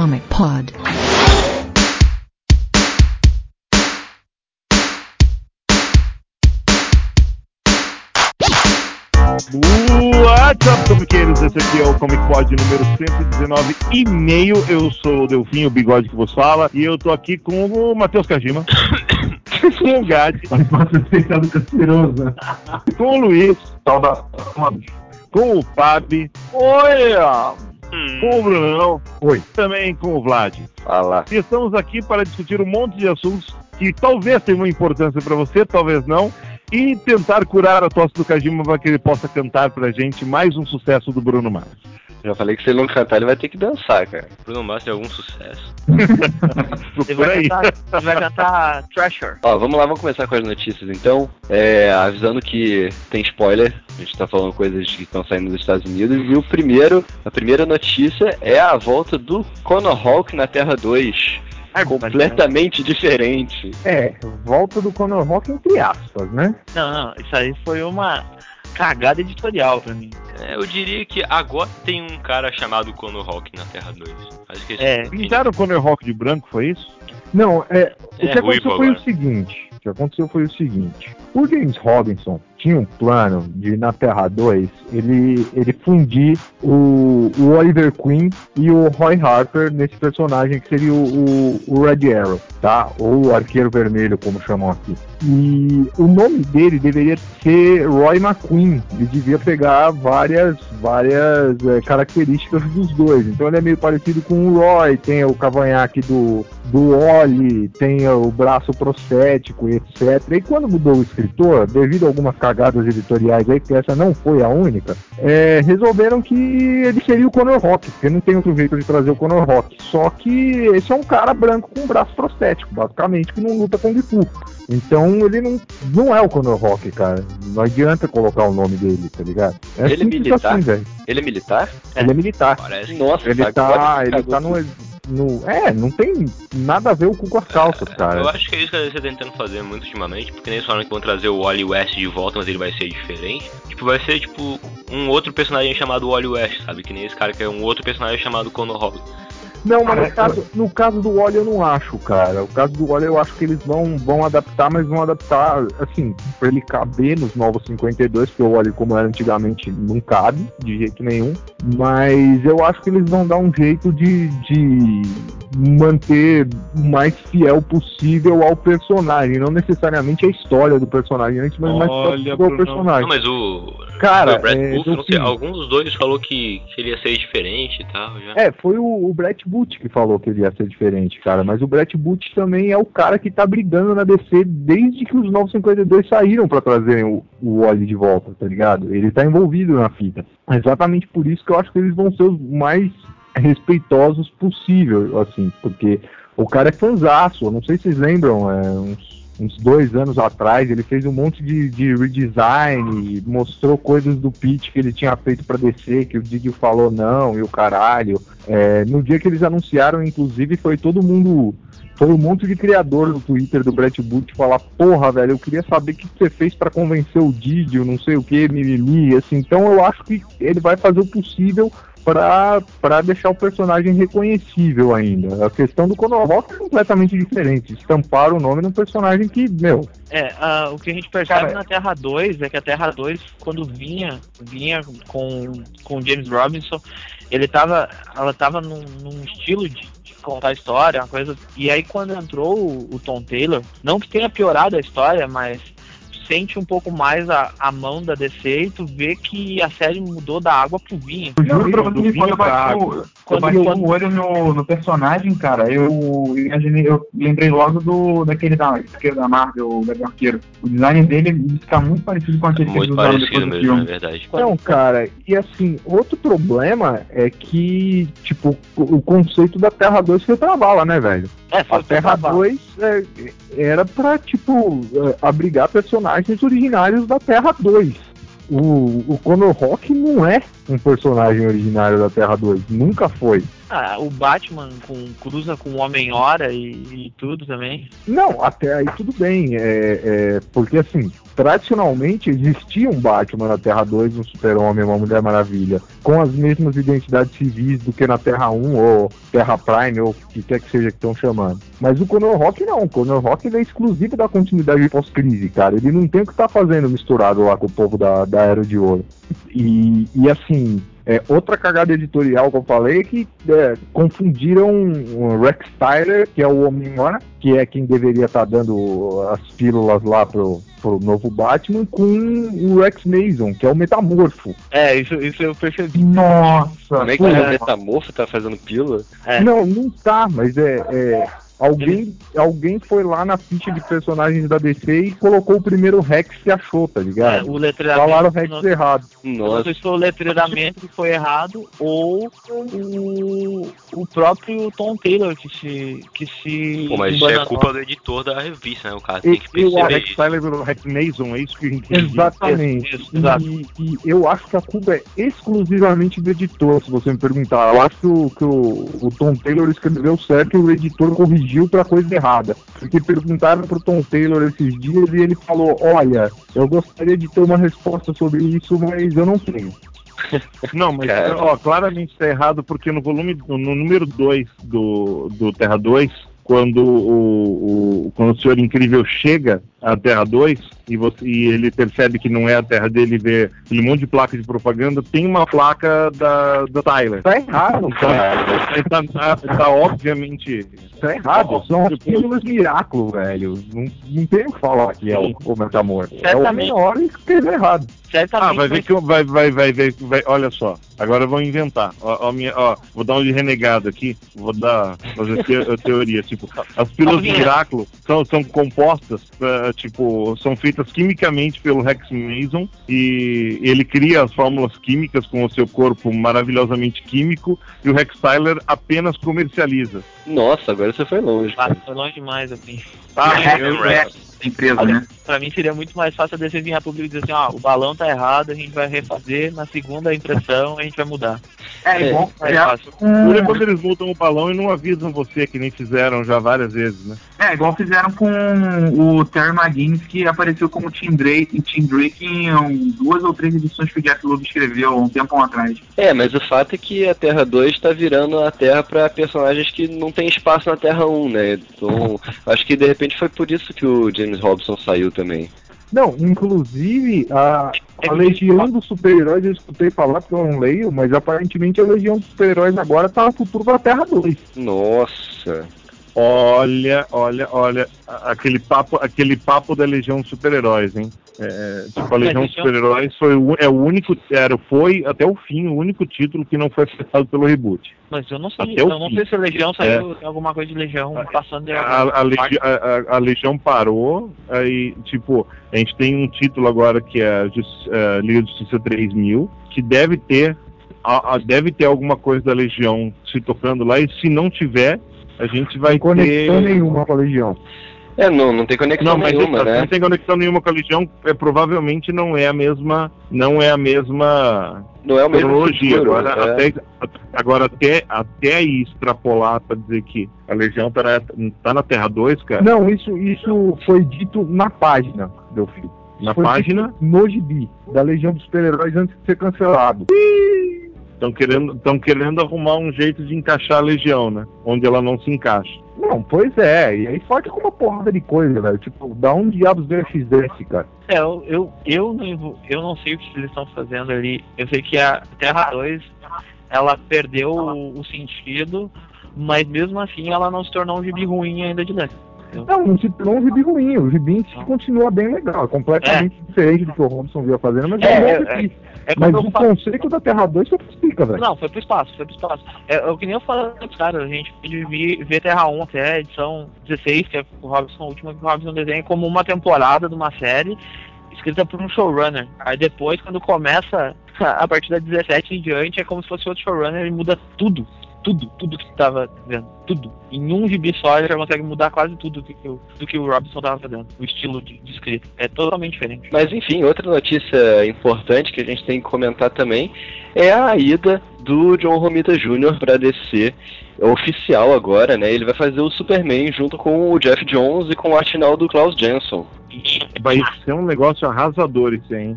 Comic Pod. What's up, comiqueiros? Esse aqui é o Comic Pod número 119 e meio. Eu sou o Delfinho, o bigode que vos fala, e eu tô aqui com o Matheus Kajima. com o Gadi. canceroso. Com o Luiz. Saudações. Com o Fabi. Com o Brunão. Oi. Também com o Vlad. Fala. E estamos aqui para discutir um monte de assuntos que talvez tenham importância para você, talvez não. E tentar curar a tosse do Kajima para que ele possa cantar pra gente mais um sucesso do Bruno Mars. Já falei que se ele não cantar, ele vai ter que dançar, cara. Bruno Mars tem algum sucesso. Ele vai aí. cantar, ele vai cantar Thrasher. Ó, vamos lá, vamos começar com as notícias então. É, avisando que tem spoiler, a gente tá falando coisas que estão saindo dos Estados Unidos. E o primeiro, a primeira notícia é a volta do Conor Hawk na Terra 2. Completamente diferente. É, volta do Conor Rock entre aspas, né? Não, não, isso aí foi uma cagada editorial pra mim. É, eu diria que agora tem um cara chamado Conor Hawk na Terra 2. Acho que É, Pintaram o Conor Rock de branco, foi isso? Não, é, o É que aconteceu foi agora. o seguinte. O que aconteceu foi o seguinte. O James Robinson tinha um plano de na Terra 2 ele, ele fundir o, o Oliver Queen e o Roy Harper nesse personagem que seria o, o, o Red Arrow, tá? Ou o Arqueiro Vermelho, como chamam aqui. E o nome dele deveria ser Roy McQueen. Ele devia pegar várias, várias é, características dos dois. Então ele é meio parecido com o Roy, tem o cavanhaque do, do Oli, tem o braço prostético etc. E quando mudou o escritor, devido a algumas cagadas editoriais aí, que essa não foi a única, é, resolveram que ele seria o Conor Rock, porque não tem outro jeito de trazer o Conor Rock. Só que esse é um cara branco com braço prostético, basicamente, que não luta com Fu. Então ele não, não é o Conor Rock, cara. Não adianta colocar o nome dele, tá ligado? É Ele é militar? assim, velho. Ele é militar? Ele é militar. Parece. Nossa, Ele tá, ele tá no, no. É, não tem nada a ver o cu com as calças, cara. Eu acho que é isso que eles estão tentando fazer muito ultimamente, porque nem eles falaram que vão trazer o Wally West de volta, mas ele vai ser diferente. Tipo, vai ser tipo um outro personagem chamado Wally West, sabe? Que nem esse cara que é um outro personagem chamado Conor Hawk. Não, mas no caso, no caso do Wally eu não acho, cara. O caso do Wally eu acho que eles vão, vão adaptar, mas vão adaptar, assim, pra ele caber nos novos 52, porque o Wally, como era antigamente, não cabe de jeito nenhum. Mas eu acho que eles vão dar um jeito de, de manter o mais fiel possível ao personagem, não necessariamente a história do personagem, antes, mas mais Olha, fiel ao personagem. Não, mas o. Cara, o Brad é, não sei, algum dos dois falou que, que ele ia ser diferente e tal. Já. É, foi o, o Brett Butch que falou que ele ia ser diferente, cara. Mas o Brett Butch também é o cara que tá brigando na DC desde que os 952 saíram pra trazer o, o Wally de volta, tá ligado? Ele tá envolvido na fita. É Exatamente por isso que eu acho que eles vão ser os mais respeitosos possível, assim, porque o cara é fanzaço. Não sei se vocês lembram, é, uns uns dois anos atrás, ele fez um monte de, de redesign, mostrou coisas do pitch que ele tinha feito pra DC, que o Didi falou não, e o caralho. É, no dia que eles anunciaram, inclusive, foi todo mundo. Foi um monte de criador no Twitter do Brett Booth falar, porra, velho, eu queria saber o que você fez pra convencer o Didi, não sei o que, mimimi, assim, então eu acho que ele vai fazer o possível pra deixar o personagem reconhecível ainda. A questão do Conor Rock é completamente diferente. Estamparam o nome num personagem que, meu, É, ah, o que a gente percebe Cara, na Terra 2 é que a Terra 2, quando vinha, vinha com, com James Robinson, ele tava, ela tava num, num estilo de, de contar a história, uma coisa. E aí quando entrou o, o Tom Taylor, não que tenha piorado a história, mas sente um pouco mais a, a mão da DC e tu vê que a série mudou da água pro vinho. eu juro pra do vinho quando eu bati, o, eu Quando- bati quando- o olho no, no personagem, cara, eu imaginei, eu lembrei logo do daquele da arqueiro da Marvel, o Gabriel Arqueiro. O design dele está muito parecido com aquele que eles usaram parecido depois do mesmo, na filme. verdade. Não, cara, e assim, outro problema é que, tipo, o o conceito da Terra 2 foi pra bala, né, velho? É, A Terra pra- 2 é, era pra, tipo, é, abrigar personagens originários da Terra 2. O, o Conor Rock não é um personagem originário da Terra 2, nunca foi. Ah, o Batman com, cruza com o Homem-Hora e, e tudo também. Não, até aí tudo bem. É, é, porque assim, tradicionalmente existia um Batman na Terra 2, um Super-Homem, uma Mulher Maravilha, com as mesmas identidades civis do que na Terra 1 ou Terra Prime ou o que quer que seja que estão chamando. Mas o Conor Rock não, o Conor Rock ele é exclusivo da continuidade pós-crise, cara. Ele não tem o que tá fazendo misturado lá com o povo da, da Era de Ouro. E, e assim, é, outra cagada editorial que eu falei é que é, confundiram o Rex Tyler, que é o Homem-Hora, que é quem deveria estar dando as pílulas lá pro, pro novo Batman, com o Rex Mason, que é o Metamorfo. É, isso, isso eu percebi. Nossa, Como é que o é. Metamorfo tá fazendo pílula? É. Não, não tá, mas é. É, alguém, alguém foi lá na ficha de personagens da DC e colocou o primeiro Rex que achou, tá É, ligado? o letreiramento. Falaram Rex não- errado. Eu não Nossa, sei se foi o letreiramento que foi errado ou o, o próprio Tom Taylor que se. Que se Pô, mas isso é culpa do editor da revista, né? O cara tem que Eu- eu O perceber Rex. Tyler virou Rex Mason, é isso que eu entendi. Exatamente. Isso, isso, exato. E, e eu acho que a culpa é exclusivamente do editor, se você me perguntar. Eu acho que o, que o, o Tom Taylor escreveu certo e o editor corrigiu pra coisa errada. Porque perguntaram pro Tom Taylor esses dias e ele falou: Olha, eu gostaria de ter uma resposta sobre isso, mas eu não tenho. Não, mas ó, claramente está errado porque no volume, no número 2 do, do Terra 2, quando o, o, quando o Senhor Incrível chega à Terra 2 e, você, e ele percebe que não é a Terra dele, vê aquele monte de placa de propaganda, tem uma placa da, da Tyler. Tá errado, cara. Tá, tá, tá obviamente. Tá errado. São as pílulas Miraculo, velho. Não, não tem o que falar que é o, o Metamorfo. É o Certamente. menor e escreveu errado. Certamente Ah, vai ver que eu- vai, vai, vai ver. Vai, olha só, agora vão inventar. Ó, ó, minha, ó, vou dar um de renegado aqui, vou dar fazer te, a teoria. Tipo, as pílulas de Miraculo são, são compostas, tipo, são feitas quimicamente pelo Rex Mason e ele cria as fórmulas químicas com o seu corpo maravilhosamente químico e o Rex Tyler apenas comercializa. nossa, agora você foi longe. Ah, foi longe demais, assim. Ah, é, eu- é, empresa, né? Pra mim seria muito mais fácil a DC vir a público e dizer assim, ó, o balão tá errado, a gente vai refazer, na segunda impressão a gente vai mudar. É igual Mais fizeram fácil. Dura é quando eles multam o balão e não avisam você, que nem fizeram já várias vezes, né? é, igual fizeram com o Terry McGuinness, que apareceu como Tim Drake, Tim Drake em duas ou três edições que o Jeff Loeb escreveu um tempo atrás. É, mas o fato é que a Terra 2 tá virando a Terra pra personagens que não tem espaço na Terra 1, né? Então, acho que de repente foi por isso que o James Robson saiu também. Não, inclusive a, É a Legião dos Super-Heróis eu escutei falar porque eu não leio, mas aparentemente a Legião dos Super-Heróis agora tá no futuro da Terra 2. Nossa. Olha, olha, olha, aquele papo, aquele papo da Legião dos Super-Heróis, hein? É, tipo, a Legião dos Super-Heróis foi o, é o único, era, foi até o fim o único título que não foi afetado pelo reboot. Mas eu não sei, Até eu não fim. sei se a Legião saiu tem alguma coisa de Legião passando de A, a, Legi- a- a- a Legião parou, aí, tipo, a gente tem um título agora que é a é, Liga de Justiça 3000, que deve ter, a- a- deve ter alguma coisa da Legião se tocando lá, e se não tiver, a gente vai Sem conexão ter... nenhuma com a Legião. É, não, não tem conexão Não, mas nenhuma, então, né? não tem conexão nenhuma com a Legião, é, provavelmente não é a mesma, não é a mesma Não é o mesmo cronologia. futuro, Agora, é. até, agora até, até aí extrapolar para dizer que a Legião tá na, tá na Terra 2, cara, Não, isso, isso foi dito na página, meu filho. na Foi página, dito No gibi, da Legião dos Super-Heróis antes de ser cancelado. Estão querendo, tão querendo arrumar um jeito de encaixar a Legião, né? Onde ela não se encaixa. Não, pois é, e aí fode com uma porrada de coisa, velho. Tipo, dá um diabos VXS, cara. É, eu, eu, eu, não, eu não sei o que eles estão fazendo ali. Eu sei que a Terra 2 ela perdeu o, o sentido, mas mesmo assim ela não se tornou um gibi ruim ainda de ler. Não, não se tornou um gibi ruim, o gibi em si continua bem legal, é completamente diferente do que o Robson vinha fazendo, mas é, É, é, gibi. É Mas eu o conceito da Terra 2 foi pica, velho. Não, foi pro espaço, foi pro espaço. É, é o que nem eu falei pros caras, a gente pode vir, ver Terra 1 até a edição 16, que é o Robson, a última que o Robson desenha, como uma temporada de uma série escrita por um showrunner. Aí depois, quando começa a partir da 17 em diante, é como se fosse outro showrunner e muda tudo. Tudo, tudo que tu tava vendo, tudo. Em um gibi só ele já consegue mudar quase tudo do que, o- do que o Robson tava fazendo, o estilo de, de escrita. É totalmente diferente. Mas enfim, outra notícia importante que a gente tem que comentar também é a ida do John Romita Jr. para DC oficial agora, né? Ele vai fazer o Superman junto com o Jeff Jones e com o artinal do Klaus Jensen. Vai ser um negócio arrasador isso aí, hein?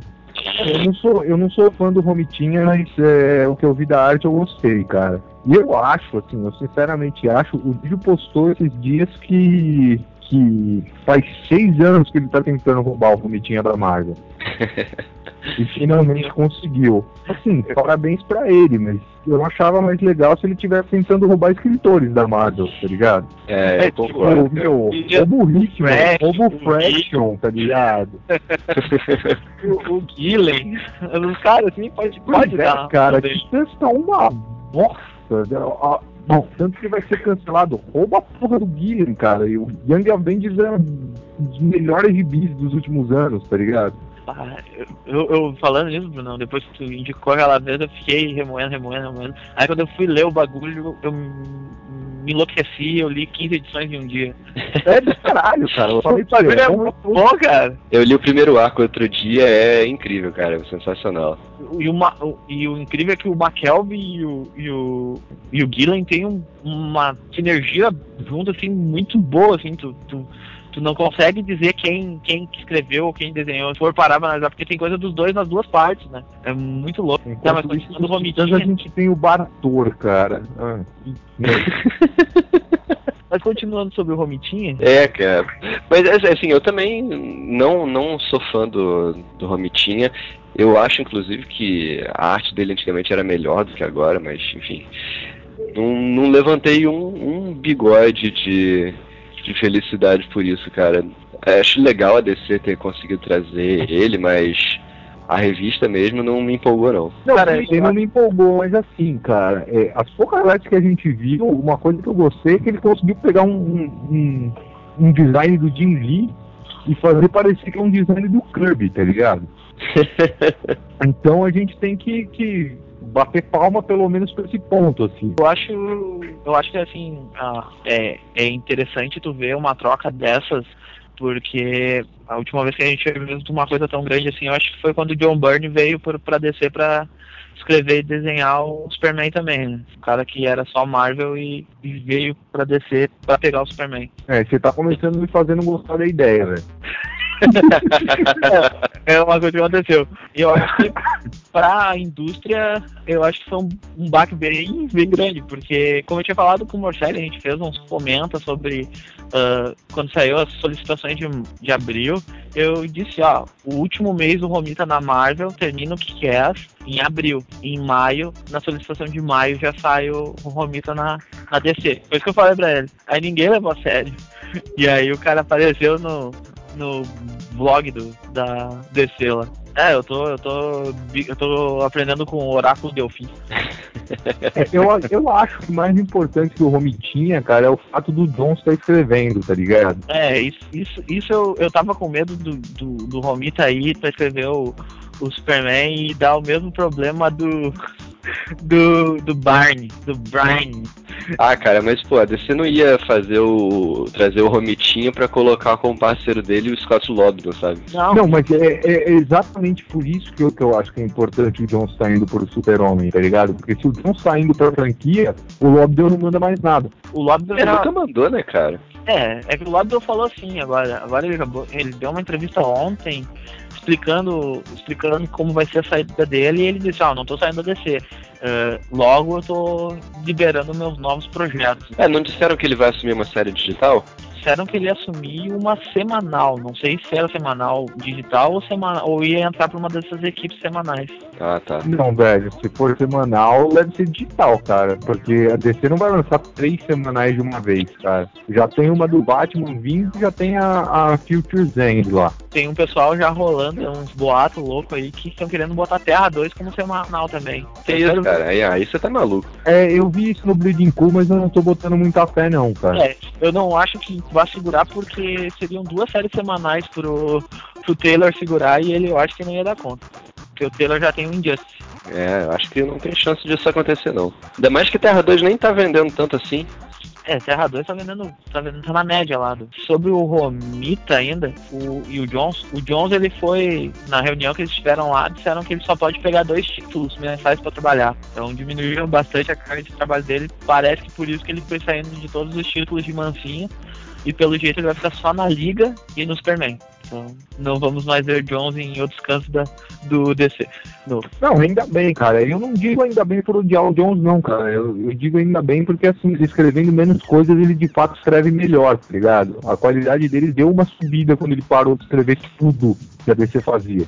Eu não sou, eu não sou fã do Romitinha, mas é, o que eu vi da arte eu gostei, cara. E eu acho, assim, eu sinceramente acho, o vídeo postou esses dias que, que faz seis anos que ele tá tentando roubar o Romitinha da Marvel. e finalmente conseguiu. Assim, parabéns pra ele, mas eu achava mais legal se ele tivesse tentando roubar escritores da Marvel, tá ligado? É, eu Tipo, concordo. meu, roubo Hickman, roubo Fraction, tá ligado? O, o Gillen, os caras assim, pode, Pois pode é, dar. cara, também. que texto é uma bosta. Ah, Bom, tanto que vai ser cancelado. Rouba a porra do Guilherme, cara. E o Young Avengers é um dos melhores gibis dos últimos anos, tá ligado? Ah, eu, eu falando nisso, Bruno, depois que tu indicou aquela vez, eu fiquei remoendo, remoendo, remoendo. Aí quando eu fui ler o bagulho, eu me enlouqueci, eu li 15 edições em um dia. É de caralho, cara. Eu falei pra ele, é é muito bom, cara. Eu li o primeiro arco outro dia, é incrível, cara, é sensacional. E o, Ma- o- e o incrível é que o McKelvey e o, e o, e o Gillen têm um- uma sinergia junto, assim, muito boa, assim, tu, tu, tu não consegue dizer quem, quem que escreveu ou quem desenhou, se for parar pra analisar, porque tem coisa dos dois nas duas partes, né? É muito louco. Não, mas isso, continuando o nos Titãs a Romitinha, gente tem o Bartor, cara. Ah. mas continuando sobre o Romitinha, É, cara. Mas assim, eu também não, não sou fã do, do Romitinha. Eu acho, inclusive, que a arte dele antigamente era melhor do que agora, mas enfim. Não, não levantei um, um bigode de, de felicidade por isso, cara. Acho legal a DC ter conseguido trazer ele, mas a revista mesmo não me empolgou, não. Não, Cara, ele não me empolgou, mas assim, cara, é, as poucas artes que a gente viu, uma coisa que eu gostei é que ele conseguiu pegar um, um, um- um design do Jim Lee e fazer parecer que é um design do Kirby, tá ligado? Então a gente tem que, que bater palma pelo menos pra esse ponto, assim. eu acho, eu acho que assim, ah, é, é interessante tu ver uma troca dessas, porque a última vez que a gente viu uma coisa tão grande assim, eu acho que foi quando o John Byrne veio pra descer pra escrever e desenhar o Superman também, né? O cara que era só Marvel e, e veio pra descer pra pegar o Superman. É, você tá começando me fazendo gostar da ideia, velho. É uma coisa que aconteceu. E eu acho que pra indústria, eu acho que foi um, um baque bem, bem grande, porque como eu tinha falado com o Morcelli, a gente fez uns comentas sobre ah, quando saiu as solicitações de, de abril, eu disse, ó, o último mês o Romita na Marvel termina o que é em abril. Em maio, na solicitação de maio, já sai o, o Romita na, na DC. Foi isso que eu falei pra ele. Aí ninguém levou a sério. E aí o cara apareceu no, no blog do, da DC lá. É, eu tô, eu tô, eu tô aprendendo com o Oráculo Delfim. É, eu, eu acho que mais importante que o Romitinha, cara, é o fato do John estar escrevendo, tá ligado? É, isso, isso, isso eu, eu tava com medo do, do, do Romita aí pra escrever o, o Superman e dar o mesmo problema do. Do, do Barney, do Brian. Ah, cara, mas pô, a DC não ia fazer o. trazer o Romitinho pra colocar como parceiro dele o Scott Lobdell, sabe? Não, Não, mas é, é exatamente por isso que eu, que eu acho que é importante o John saindo pro Super-Homem, tá ligado? Porque se o John saindo pra franquia, o Lobdell não manda mais nada. o Lobdell já, nunca mandou, né, cara? É, é que o Lobdell falou assim agora. Agora ele, acabou, ele deu uma entrevista ontem explicando, explicando como vai ser a saída dele e ele disse, ó, não tô saindo da DC. eh, logo eu tô liberando meus novos projetos. É, não disseram que ele vai assumir uma série digital? Disseram que ele ia assumir uma semanal. Não sei se era semanal digital ou, semana, ou ia entrar pra uma dessas equipes semanais. Ah, tá. Não, velho, se for semanal, deve ser digital, cara. Porque a DC não vai lançar três semanais de uma vez, cara. Já tem uma do Batman vindo, já tem a, a Future's End lá. Tem um pessoal já rolando, uns boatos loucos aí que estão querendo botar Terra 2 como semanal também. Que isso, cara? Aí, aí você tá maluco. É, eu vi isso no Bleeding Cool, mas eu não tô botando muita fé, não, cara. É, eu não acho que vai segurar porque seriam duas séries semanais pro, pro Taylor segurar e ele eu acho que não ia dar conta. Porque o Taylor já tem o Injustice. É, eu acho que não tem chance disso acontecer, não. Ainda mais que Terra 2 nem tá vendendo tanto assim. É, Terra 2 tá vendendo, tá vendendo, tá na média lá. Do. Sobre o Romita ainda, o, e o Jones, o Jones ele foi, na reunião que eles tiveram lá, disseram que ele só pode pegar dois títulos mensais pra trabalhar. Então diminuíram bastante a carga de trabalho dele. Parece que por isso que ele foi saindo de todos os títulos de mansinho. E pelo jeito ele vai ficar só na Liga e no Superman. Então não vamos mais ver Jones em outros cantos da, do DC. No, Não, ainda bem, cara. Eu não digo ainda bem por odiar o Jones, não, cara. Eu, eu digo ainda bem porque, assim, escrevendo menos coisas, ele de fato escreve melhor, tá ligado? A qualidade dele deu uma subida quando ele parou de escrever tudo que a DC fazia.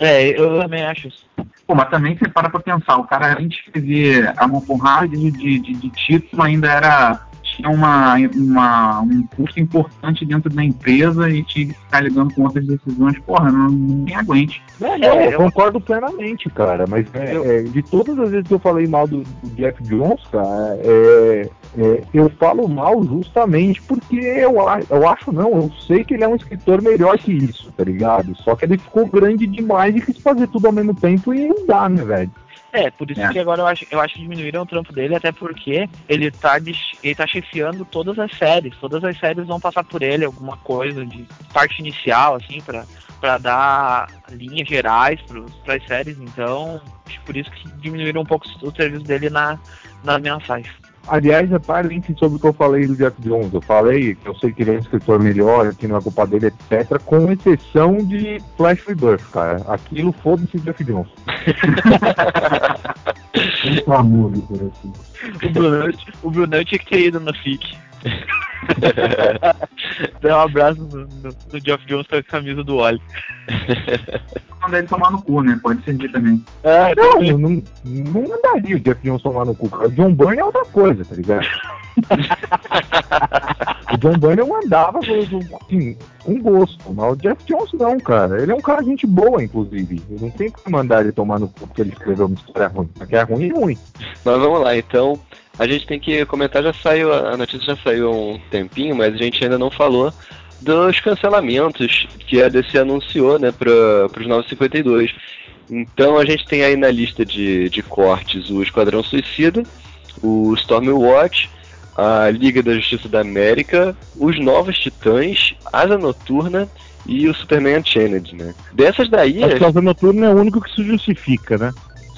é, eu também acho isso. Pô, mas também você para pra pensar, o cara antes de escrever uma porrada de, de, de, de título ainda era. Tinha uma, uma, um custo importante dentro da empresa e tinha que ficar lidando com outras decisões, porra, não, ninguém aguente. Não, não, eu concordo plenamente, cara. Mas é, é, de todas as vezes que eu falei mal do, do Jeff Jones, cara, é, é, eu falo mal justamente porque eu, eu acho não, eu sei que ele é um escritor melhor que isso, tá ligado? Só que ele ficou grande demais e quis fazer tudo ao mesmo tempo e não dá, né, velho? É, por isso É. que agora eu acho, eu acho que diminuíram o trampo dele, até porque ele tá, ele tá chefiando todas as séries. Todas as séries vão passar por ele, alguma coisa de parte inicial, assim, pra, pra dar linhas gerais para as séries. Então, por isso que diminuíram um pouco o serviço dele na, nas mensais. Aliás, reparem sobre o que eu falei do Jeff Jones. Eu falei que eu sei que ele é um escritor melhor, que não é culpa dele, etc. Com exceção de Flash Rebirth, cara. Aquilo foda-se Jeff Jones. Um amor, por assim. O Brunão, o Brunão tinha que ter ido na FIC. Dá um abraço no, no, no Geoff Jones com a camisa do Wally. Mandar ele tomar no cu, né? Pode ser dito também. É, Não, eu não, não mandaria o Jeff Jones tomar no cu. O John Byrne é outra coisa, tá ligado? o John Byrne eu mandava assim, com gosto, mas o Jeff Jones não, cara. Ele é um cara gente boa, inclusive. Eu não tenho que mandar ele tomar no cu porque ele escreveu uma história ruim. Porque é ruim, é ruim. Mas vamos lá, então. A gente tem que comentar, já saiu, a notícia já saiu há um tempinho, mas a gente ainda não falou dos cancelamentos que a DC anunciou, né, para os 952. Então a gente tem aí na lista de, de cortes o Esquadrão Suicida, o Stormwatch, a Liga da Justiça da América, os Novos Titãs, Asa Noturna e o Superman Unchained, né? Dessas daí, Acho que a Asa Noturna é o único que se justifica, né?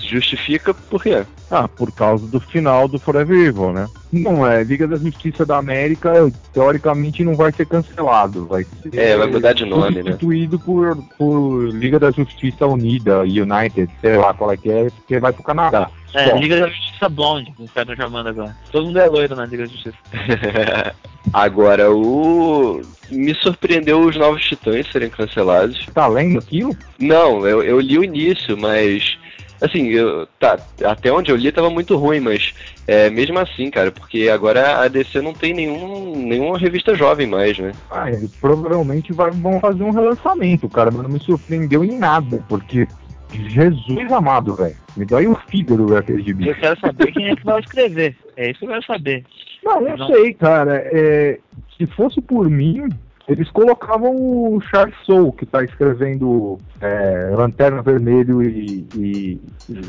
Justifica por quê? Ah, por causa do final do Forever Evil, né? Não, é, Liga da Justiça da América, teoricamente, não vai ser cancelado. Vai ser É, vai mudar de nome, né? substituído por, por Liga da Justiça Unida, United, sei lá qual é que é, porque vai pro Canadá. É, Só. Liga da Justiça Blonde, que os caras estão chamando agora. Todo mundo é loiro na Liga da Justiça. Agora, o. Me surpreendeu os Novos Titãs serem cancelados. Tá lendo aquilo? Não, eu, eu li o início, mas. Assim, eu, tá, até onde eu li tava muito ruim, mas é, mesmo assim, cara, porque agora a DC não tem nenhum, nenhuma revista jovem mais, né? Ah, eles provavelmente vai- vão fazer um relançamento, cara, mas não me surpreendeu em nada, porque Jesus amado, velho. Me dói o fígado ver aquele gibi. Eu quero saber quem é que vai escrever. É isso que eu quero saber. Não, não, Não. sei, cara. É, se fosse por mim, eles colocavam o Charles Soule, que tá escrevendo é, Lanterna Vermelho e. e- e-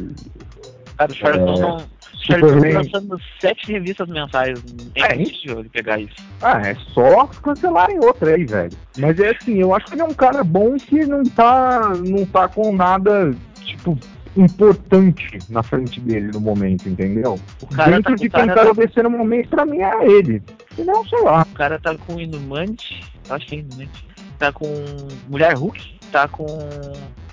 Cara, o Charles É, Charles Superman. tá lançando sete revistas mensais. Não tem É, possível ele pegar isso. Ah, é só cancelarem outra aí, velho. Mas é assim, eu acho que ele é um cara bom que não tá, não tá com nada, tipo, importante na frente dele no momento, entendeu? O cara Dentro tá, de o cara quem tá- tá descer no momento, pra mim é ele. Se não, sei lá. O cara tá com Inumante, acho que é Inumante. Tá com Mulher Hulk, tá com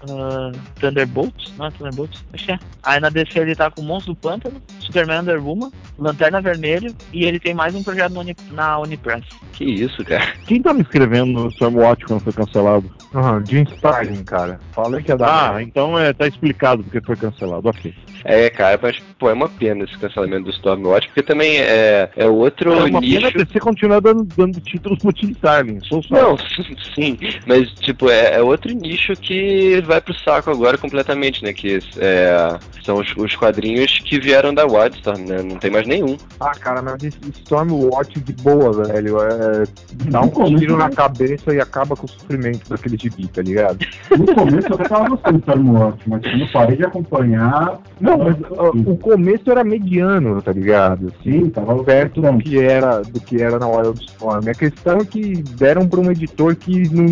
ah, Thunderbolt, não é Thunderbolt? Acho que é. Aí na DC ele tá com Monstro do Pântano, Superman Under Woman, Lanterna Vermelho e ele tem mais um projeto na, Uni, na Unipress. Que isso, cara. Quem tava escrevendo no Stormwatch quando foi cancelado? Aham, Jim Starlin, cara. Falei que ia dar. Ah, então é, tá explicado porque foi cancelado, ok. É, cara, mas, pô, é uma pena esse cancelamento do Stormwatch, porque também é, é outro é uma nicho. pena DC continuar dando, dando títulos pro Tim Starlin. Sou só. Não, sim, mas tipo, é, é outro nicho que vai pro saco agora completamente, né? Que é, são os, os quadrinhos que vieram da Wildstorm, né? Não tem mais nenhum. Ah, cara, mas Stormwatch de boa, velho. É, dá um tiro na cabeça e acaba com o sofrimento daquele gibi, tá ligado? No começo eu até tava gostando do Stormwatch, mas quando parei de acompanhar. Não, mas ó, o começo era mediano, tá ligado? Sim, tava perto do que era do que era na Wildstorm. A questão é que deram para um editor que não,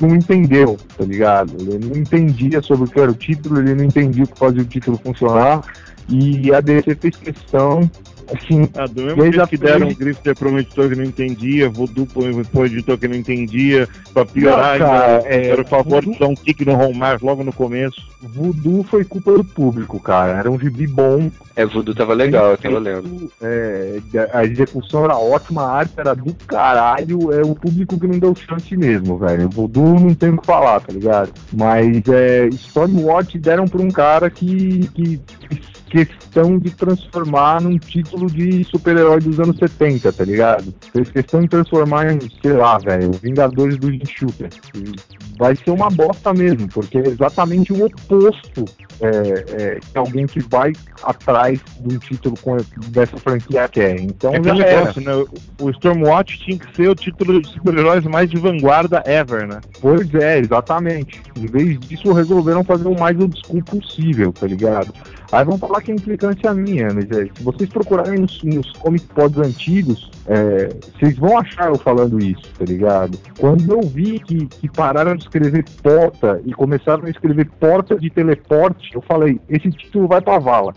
não entendeu, tá ligado? Ele não entendia sobre o que era o título, ele não entendia o que fazia o título funcionar. E a DC fez questão assim, Ah, do mesmo jeito que deram um Grifter pra um editor que não entendia, Voodoo pra um editor que não entendia, pra piorar, Não, cara, ainda é, era o favor Voodoo- de dar um kick no Hallmark logo no começo. Voodoo foi culpa do público, cara. Era um gibi bom. É, Voodoo tava legal, eu tava lendo. É, a execução era ótima, a arte era do caralho. É o público que não deu chance mesmo, velho. Voodoo não tem o que falar, tá ligado? Mas é, Stormwatch deram pra um cara que, que questão de transformar num título de super-herói dos anos 70, tá ligado? Fez questão de transformar em, sei lá, velho, Vingadores do Jim Shooter. E Vai ser uma bosta mesmo, porque é exatamente o oposto é, é, que alguém que vai atrás de um título com, dessa franquia quer. Então É aquele negócio, né? O Stormwatch tinha que ser o título de super-heróis mais de vanguarda ever, né? Pois é, exatamente. Em vez disso, resolveram fazer o mais school possível, tá ligado? Aí vão falar que a implicância é minha, mas é, se vocês procurarem nos, nos comic pods antigos, é, vocês vão achar eu falando isso, tá ligado? Quando eu vi que, que pararam de escrever porta e começaram a escrever porta de teleporte, eu falei, esse título vai pra vala.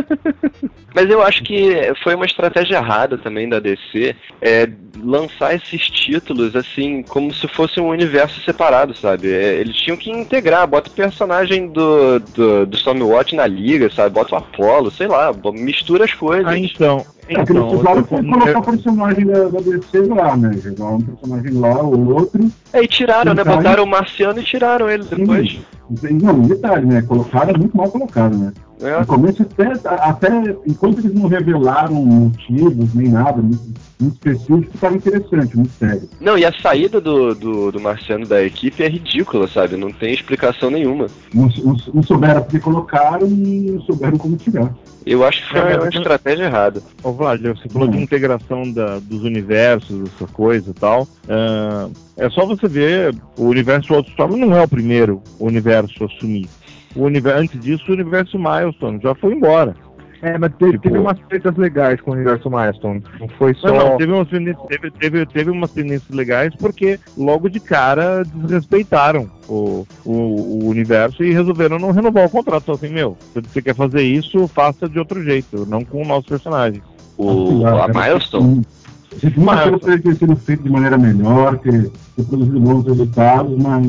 Mas eu acho que foi uma estratégia errada também da DC é, lançar esses títulos assim, como se fosse um universo separado, sabe? É, eles tinham que integrar, bota o personagem do, do, do Stormwatch na liga, sabe? Bota o Apollo, sei lá, mistura as coisas. Ah, então. É Então, eu- colocar o personagem da, da DC lá, né? Jogar um personagem lá, o outro. Aí tiraram, né? Então- Botaram o Marciano e tiraram ele depois. Sim. Não, detalhe, né? Colocaram é muito mal colocado, né? É. No começo, até, até enquanto eles não revelaram motivos nem nada muito, muito específico, estava interessante, muito sério. Não, e a saída do, do, do Marciano da equipe é ridícula, sabe? Não tem explicação nenhuma. Não, não, não souberam porque colocaram e não souberam como tirar. Eu acho que foi É, mas uma estratégia errada. Ô Vlad, você falou de Hum. integração da- dos universos, essa coisa e tal. Ah, é só você ver, o universo Wildstorm não é o primeiro universo a assumir. O universo, antes disso, o universo Milestone já foi embora. É, mas teve, Tipo- teve umas tretas legais com o universo Milestone. Não foi só. Não, não, teve umas, teve, teve, teve umas tendências legais porque logo de cara desrespeitaram o, o, o universo e resolveram não renovar o contrato. Só assim, meu, se você quer fazer isso, faça de outro jeito, não com o nosso personagem. O, Ah, a né? Milestone? Sim. Muita coisa poderia ter sido feito de maneira melhor, ter, ter produzido bons resultados, mas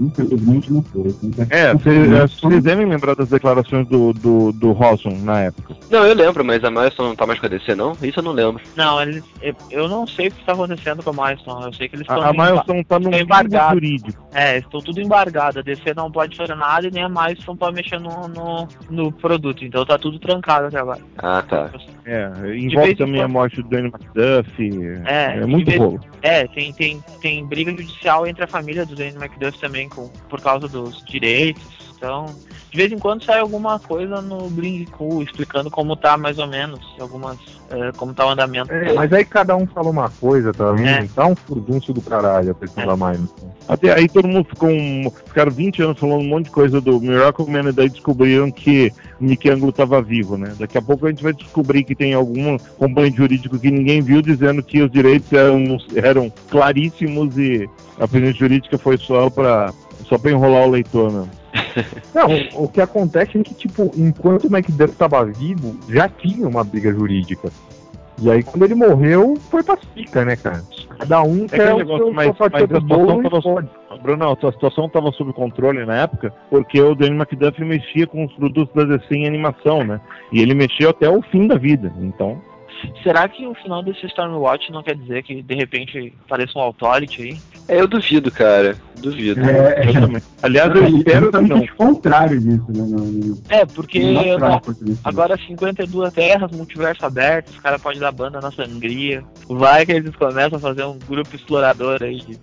infelizmente não foi. É, vocês devem lembrar das declarações do, do, do Rosson na época. Não, eu lembro, mas a Milestone não tá mais com a DC, não? Isso eu não lembro. Não, eles, eu, não sei o que está acontecendo com a Milestone. Eu sei que eles estão. A, a Milestone tá num embargados. jurídico. É, estão tudo embargado. A DC não pode fazer nada e nem a Milestone pode mexer no, no, no produto. Então tá tudo trancado até agora. Ah, tá. É, envolve também a morte do Danny McDuff. É, É, muito vez- rolo. É, tem, tem, tem briga judicial entre a família do Danny McDuff também com, por causa dos direitos. Então, de vez em quando sai alguma coisa no Bling Cool explicando como tá mais ou menos, algumas. eh, como tá o andamento. É, mas aí cada um fala uma coisa também, É. tá um furdunço do caralho a questão É. da Milestone. Até aí todo mundo ficou um, ficaram 20 anos falando um monte de coisa do Miracle Man e daí descobriram que Nick Anglo estava vivo, né? Daqui a pouco a gente vai descobrir que tem algum componente jurídico que ninguém viu dizendo que os direitos eram, eram claríssimos e a presidente jurídica foi só para só para enrolar o leitor, né? Não, o, que acontece é que, tipo, enquanto o Macduff estava vivo, já tinha uma briga jurídica. E aí, quando ele morreu, foi pacífica, né, cara? Cada um quer aquele o negócio, seu, mas- sua fatia do bolo situação tava- pode. Bruno, a situação estava sob controle na época porque o Danny McDuff mexia com os produtos da DC em animação, né? E ele mexeu até o fim da vida, então... Será que o final desse Stormwatch não quer dizer que de repente apareça um Authority aí? É, eu duvido, cara. Duvido. É, Eu também. Aliás, eu é espero que não. o contrário disso, né? No, É, porque eu natural, não- isso. agora 52 terras, multiverso aberto, os caras podem dar banda na sangria. Vai que eles começam a fazer um grupo explorador aí de,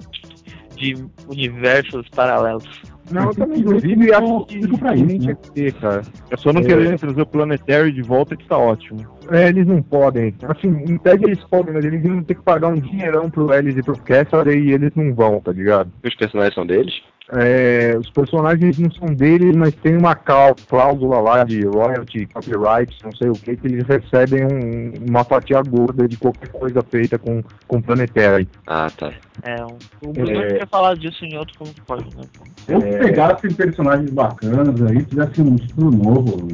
de universos paralelos. Não, eu também duvido e acho que, fica pra isso, né? tinha que ter, cara. É só não É. querer trazer o Planetary de volta que tá ótimo. É, eles não podem. Assim, em tese eles podem, mas eles vão ter que pagar um dinheirão pro Ellis e pro Kessler e eles não vão, tá ligado? Os personagens são deles? É, os personagens não são deles, mas tem uma cláusula lá de royalty, copyright, não sei o que, que eles recebem um- uma fatia gorda de qualquer coisa feita com, com Planetary. Ah, tá. É, um, o Bruno É. tinha falado disso em outro pode, né? Eu É. pegasse personagens bacanas aí, fizesse um estilo novo,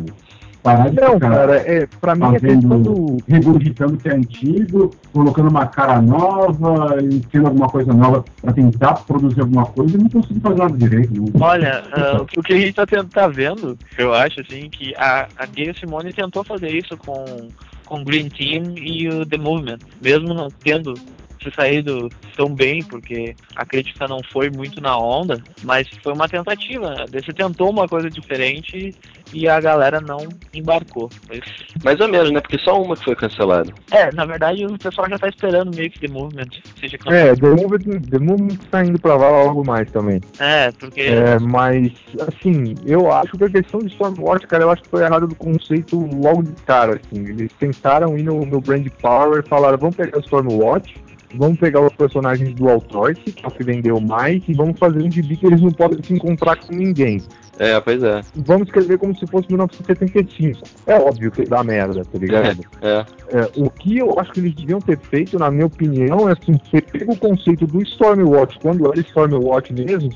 parar de Não, ficar cara, é, pra mim a fazendo, questão do. regurgitando o que é antigo, colocando uma cara nova e tendo alguma coisa nova pra tentar produzir alguma coisa, eu não consegui fazer nada direito. Não. Olha, ah, o que a gente tá, tendo, tá vendo, eu acho, assim, que a, a Gayle Simone tentou fazer isso com, com Green Team e o The Movement, mesmo não tendo se saído tão bem, porque a crítica não foi muito na onda, mas foi uma tentativa. Você tentou uma coisa diferente e a galera não embarcou. Mas, Mais ou menos, né? Porque só uma que foi cancelada. é, na verdade o pessoal já tá esperando meio que The Movement seja cancelado. É, The Movement, The Movement tá indo pra lá logo mais também. É, porque É, mas, assim, eu acho que a questão de Stormwatch, cara, eu acho que foi errado do conceito logo de cara, assim. Eles tentaram ir no, no Brand Power e falaram, vamos pegar o Stormwatch, vamos pegar os personagens do Authority, que é o que vendeu mais, e vamos fazer um gibi que eles não podem se encontrar com ninguém. É, pois é. Vamos escrever como se fosse 1975. É óbvio que dá merda, tá ligado? É. É, o que eu acho que eles deviam ter feito, na minha opinião, é assim, você pega o conceito do Stormwatch, quando era Stormwatch mesmo,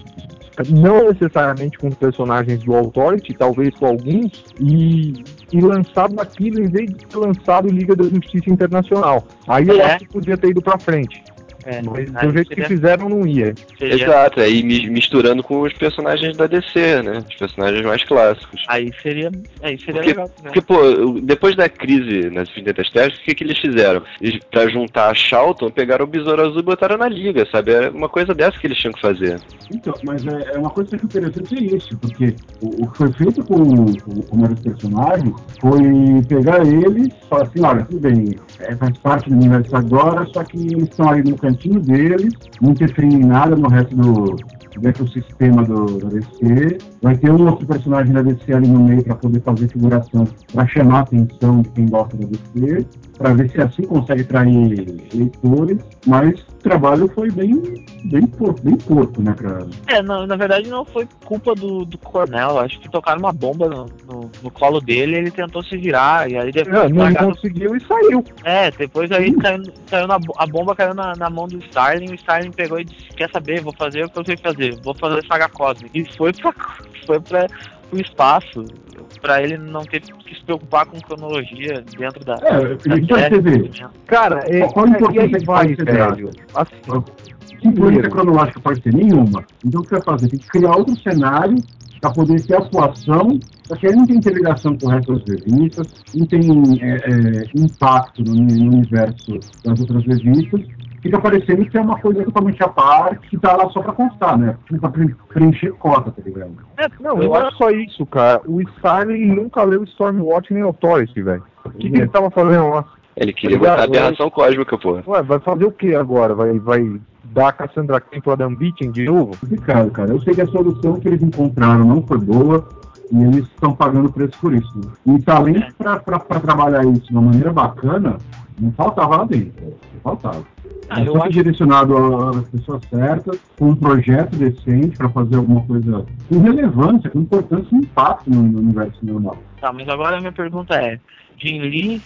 não necessariamente com os personagens do Authority, talvez com alguns, e, e lançado aquilo em vez de ter lançado Liga da Justiça Internacional. Aí eu É. acho que podia ter ido pra frente. É, Mas aí do jeito que fizeram, não ia. seria- Exato, aí mi- misturando com os personagens da DC, né? Os personagens mais clássicos. Aí seria, aí seria Porque- legal. Né? Porque, pô, depois da crise nas Infinitas Terras, o que, que eles fizeram? Eles, pra juntar a Charlton, pegaram o Besouro Azul e botaram na liga, sabe? Era uma coisa dessa que eles tinham que fazer. Então, mas é, é uma coisa que é interessante é isso, porque o, o que foi feito com, com, com vários personagens foi pegar eles e falar assim, olha, tudo bem, é, faz parte do universo agora, só que eles estão ali no cantinho deles, não interferindo em nada no resto do, do ecossistema do, da DC. Vai ter um outro personagem da DC ali no meio para poder fazer figuração, para chamar a atenção de quem gosta da DC, para ver se assim consegue atrair leitores, mas o trabalho foi bem, bem porco, bem porco, né, pra, É, na, na verdade não foi culpa do, do Cornell, acho que tocaram uma bomba no, no, no colo dele e ele tentou se virar, e aí depois É, não largaram- conseguiu e saiu. É, depois aí caiu, caiu na, a bomba caiu na, na mão do Starling, o Starling pegou e disse, quer saber, vou fazer o que eu sei fazer, vou fazer saga cósmica. E foi pra, foi pra o espaço, pra ele não ter que se preocupar com cronologia dentro da, É, da então série. você vê, Cara, é, Qual a e importância que vai, ser velho. Assim, que Primeiro. cronológica pode ter? Nenhuma. Então o que você vai fazer? Tem que criar outro cenário para poder ter atuação, só que aí não tem interligação com o resto das revistas, não tem é, é, impacto no, no universo das outras revistas, fica parecendo que é uma coisa totalmente à parte, que tá lá só para constar, né? Tipo, pra pre- preencher cota, tá ligado? É, não, não é só isso, cara. O Starling nunca leu Stormwatch nem Authority, velho. O que, que ele tava fazendo lá? Ele queria Obrigado, botar aberração cósmica, pô. Ué, vai fazer o que agora? Vai, vai dar a Cassandra Cain pro Adam Beating de novo? Complicado, cara. Eu sei que a solução que eles encontraram não foi boa e eles estão pagando preço por isso. né? E talento para trabalhar isso de uma maneira bacana, não faltava lá dentro. Não faltava. Ah, eu só acho- direcionado às pessoas certas, com um projeto decente para fazer alguma coisa com relevância, com importância e impacto no, no universo normal. Tá, mas agora a minha pergunta é, Jim Lee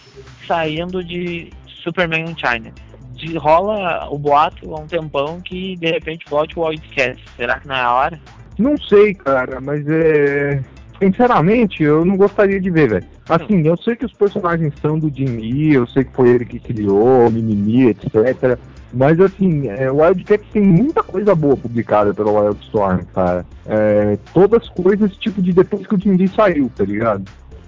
saindo de Superman in China. De, rola o boato há um tempão que de repente volte o Wildcat. Será que não é a hora? Não sei, cara, mas é. Sinceramente, eu não gostaria de ver, velho. Assim, eu sei que os personagens são do Jim Lee, eu sei que foi ele que criou, o Mimimi, etc. Mas assim, é, o Wildcat tem muita coisa boa publicada pela Wildstorm, cara. É, todas coisas tipo de depois que o Jim Lee saiu, tá ligado?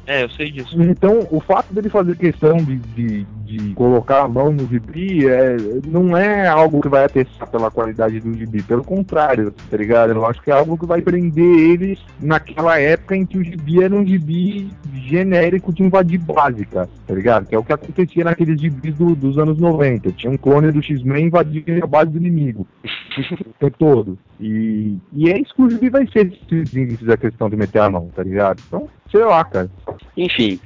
É, eu sei disso. Então, o fato dele fazer questão de, de, de colocar a mão no gibi é, não é algo que vai atestar pela qualidade do gibi, pelo contrário, tá ligado? Eu acho que é algo que vai prender eles naquela época em que o gibi era um gibi genérico de invadir básica, tá ligado? Que é o que acontecia naqueles gibis do, dos anos 90. Tinha um clone do X-Men invadindo a base do inimigo o tempo todo. E, e é isso que o gibi vai ser se fizer questão de meter a mão, tá ligado? Então, sei lá, cara. Enfim,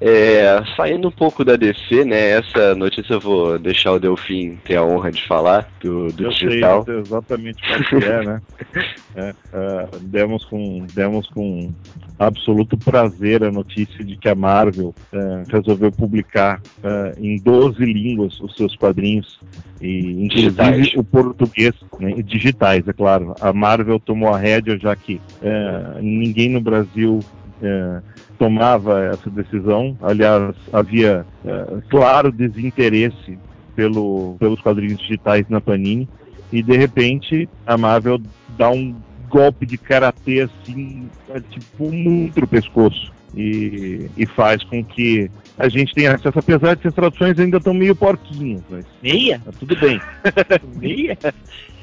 é, saindo um pouco da DC, né? Essa notícia eu vou deixar o Delfim ter a honra de falar do, do Eu digital. sei exatamente o que é, né? É, é, demos, com, demos com absoluto prazer a notícia de que a Marvel é, resolveu publicar é, em 12 línguas os seus quadrinhos, e inclusive Digitais. o português, né, digitais, é claro. A Marvel tomou a rédea, já que é, ninguém no Brasil é, tomava essa decisão. Aliás, havia é, claro desinteresse pelo, pelos quadrinhos digitais na Panini e de repente a Marvel dá um golpe de karatê assim, é, tipo muito no pescoço e, e faz com que a gente tenha acesso, apesar de que as traduções ainda estão meio porquinhas, mas Meia? tá tudo bem. Meia?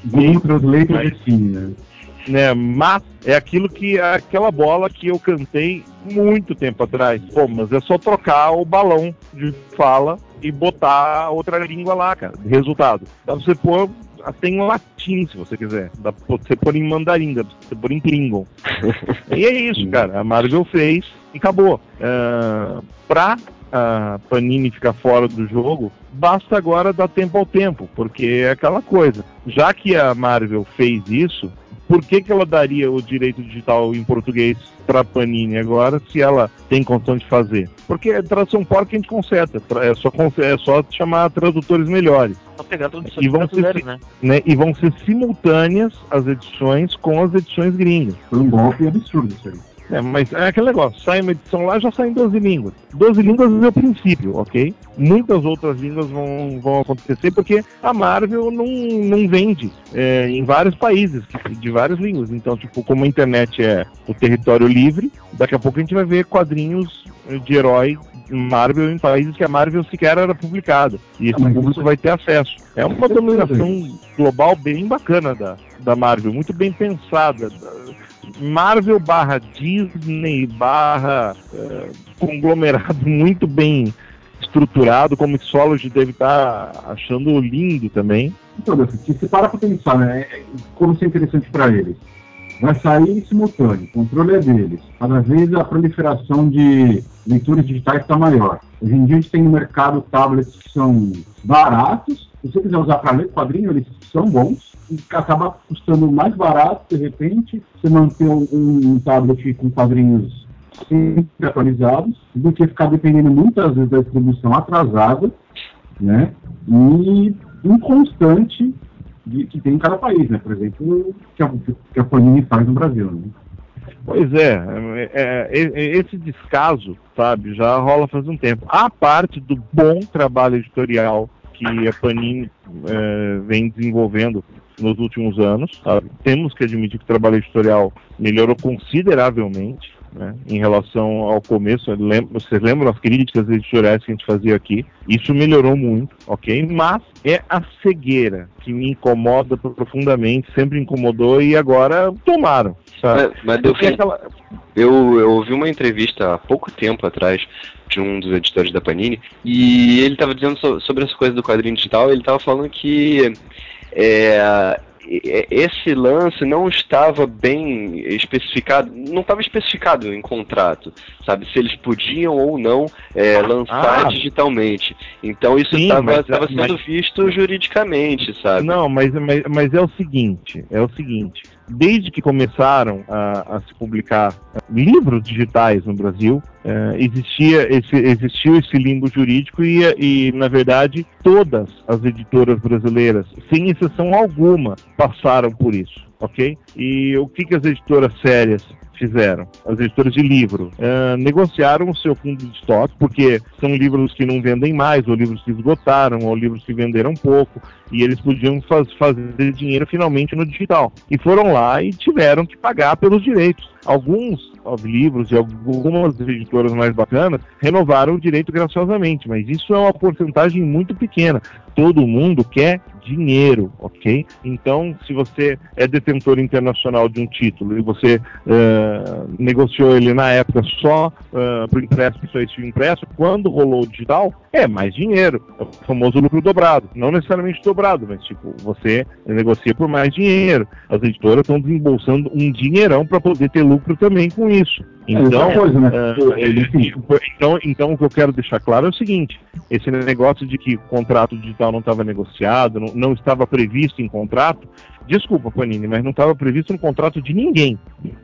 Google Translator Mas- define, né? Né? Mas é aquilo que aquela bola que eu cantei muito tempo atrás. Pô, mas é só trocar o balão de fala e botar outra língua lá, cara. Resultado. Dá pra você pôr até em latim, se você quiser. Dá pra você pôr em mandarim, dá pra você pôr em Klingon. e é isso, cara. A Marvel fez e acabou. Ah, pra a Panini ficar fora do jogo, basta agora dar tempo ao tempo, porque é aquela coisa. Já que a Marvel fez isso, por que, que ela daria o direito digital em português para a Panini agora, se ela tem condição de fazer? Porque a tradução porca a gente conserta, é só, é só chamar tradutores melhores, Só pegar tudo E vão ser- né? né? E vão ser simultâneas as edições com as edições gringas. Foi um golpe absurdo isso aí. É, mas é aquele negócio, sai uma edição lá, já sai em 12 línguas. 12 línguas é o princípio, ok? Muitas outras línguas vão, vão acontecer porque a Marvel não, não vende é, em vários países, de várias línguas. Então, tipo, como a internet é o território livre, daqui a pouco a gente vai ver quadrinhos de herói Marvel em países que a Marvel sequer era publicada. E esse Ah, público vai ter acesso. É uma dominação global bem bacana da, da Marvel, muito bem pensada. Marvel barra Disney barra eh, conglomerado muito bem estruturado, como o Mixology deve estar achando lindo também. Então, se você para pra pensar, né? é- Como isso é interessante para eles. Vai sair simultâneo, o controle é deles. Cada vez a proliferação de leituras digitais está maior. Hoje em dia a gente tem no mercado tablets que são baratos. Se você quiser usar para ler quadrinho, eles são bons. E acaba custando mais barato, de repente, você manter um, um tablet com quadrinhos sempre atualizados, do que ficar dependendo muitas vezes da distribuição atrasada, né? E inconstante de, que tem em cada país, né? Por exemplo, que a, que a Panini faz no Brasil, né? Pois é, é, é, é, esse descaso, sabe, já rola faz um tempo. A parte do bom trabalho editorial que a Panini é, vem desenvolvendo nos últimos anos, sabe? temos que admitir que o trabalho editorial melhorou consideravelmente. Né, em relação ao começo, eu lembro- vocês lembram as críticas editoriais que a gente fazia aqui? Isso melhorou muito, ok? Mas é a cegueira que me incomoda profundamente, sempre incomodou e agora tomaram. Sabe? Mas, mas E Delfim, aquela- eu, eu ouvi uma entrevista há pouco tempo atrás de um dos editores da Panini e ele estava dizendo so- sobre essa coisa do quadrinho digital. Ele estava falando que é, esse lance não estava bem especificado, não estava especificado em contrato, sabe? Se eles podiam ou não é, lançar Ah. digitalmente. Então isso estava sendo mas- visto juridicamente, sabe? Não, mas, mas, mas é o seguinte, é o seguinte. Desde que começaram a, a se publicar eh, livros digitais no Brasil, eh, existia esse, existiu esse limbo jurídico e, e, na verdade, todas as editoras brasileiras, sem exceção alguma, passaram por isso, ok? E o que, que as editoras sérias fizeram? As editoras de livro uh, negociaram o seu fundo de estoque, porque são livros que não vendem mais, ou livros que esgotaram, ou livros que venderam pouco, e eles podiam faz, fazer dinheiro finalmente no digital. E foram lá e tiveram que pagar pelos direitos. Alguns livros e algumas editoras mais bacanas renovaram o direito graciosamente, mas isso é uma porcentagem muito pequena. Todo mundo quer dinheiro, ok? Então, se você é detentor internacional de um título e você uh, negociou ele na época só uh, para o impresso, só esse impresso, quando rolou o digital, é mais dinheiro. É o famoso lucro dobrado. Não necessariamente dobrado, mas tipo, você negocia por mais dinheiro. As editoras estão desembolsando um dinheirão para poder ter lucro também com isso. É, então, é coisa, né? uh, então, então, o que eu quero deixar claro é o seguinte: esse negócio de que o contrato digital não estava negociado, não, não estava previsto em contrato, Desculpa, Panini, mas não estava previsto no contrato de ninguém.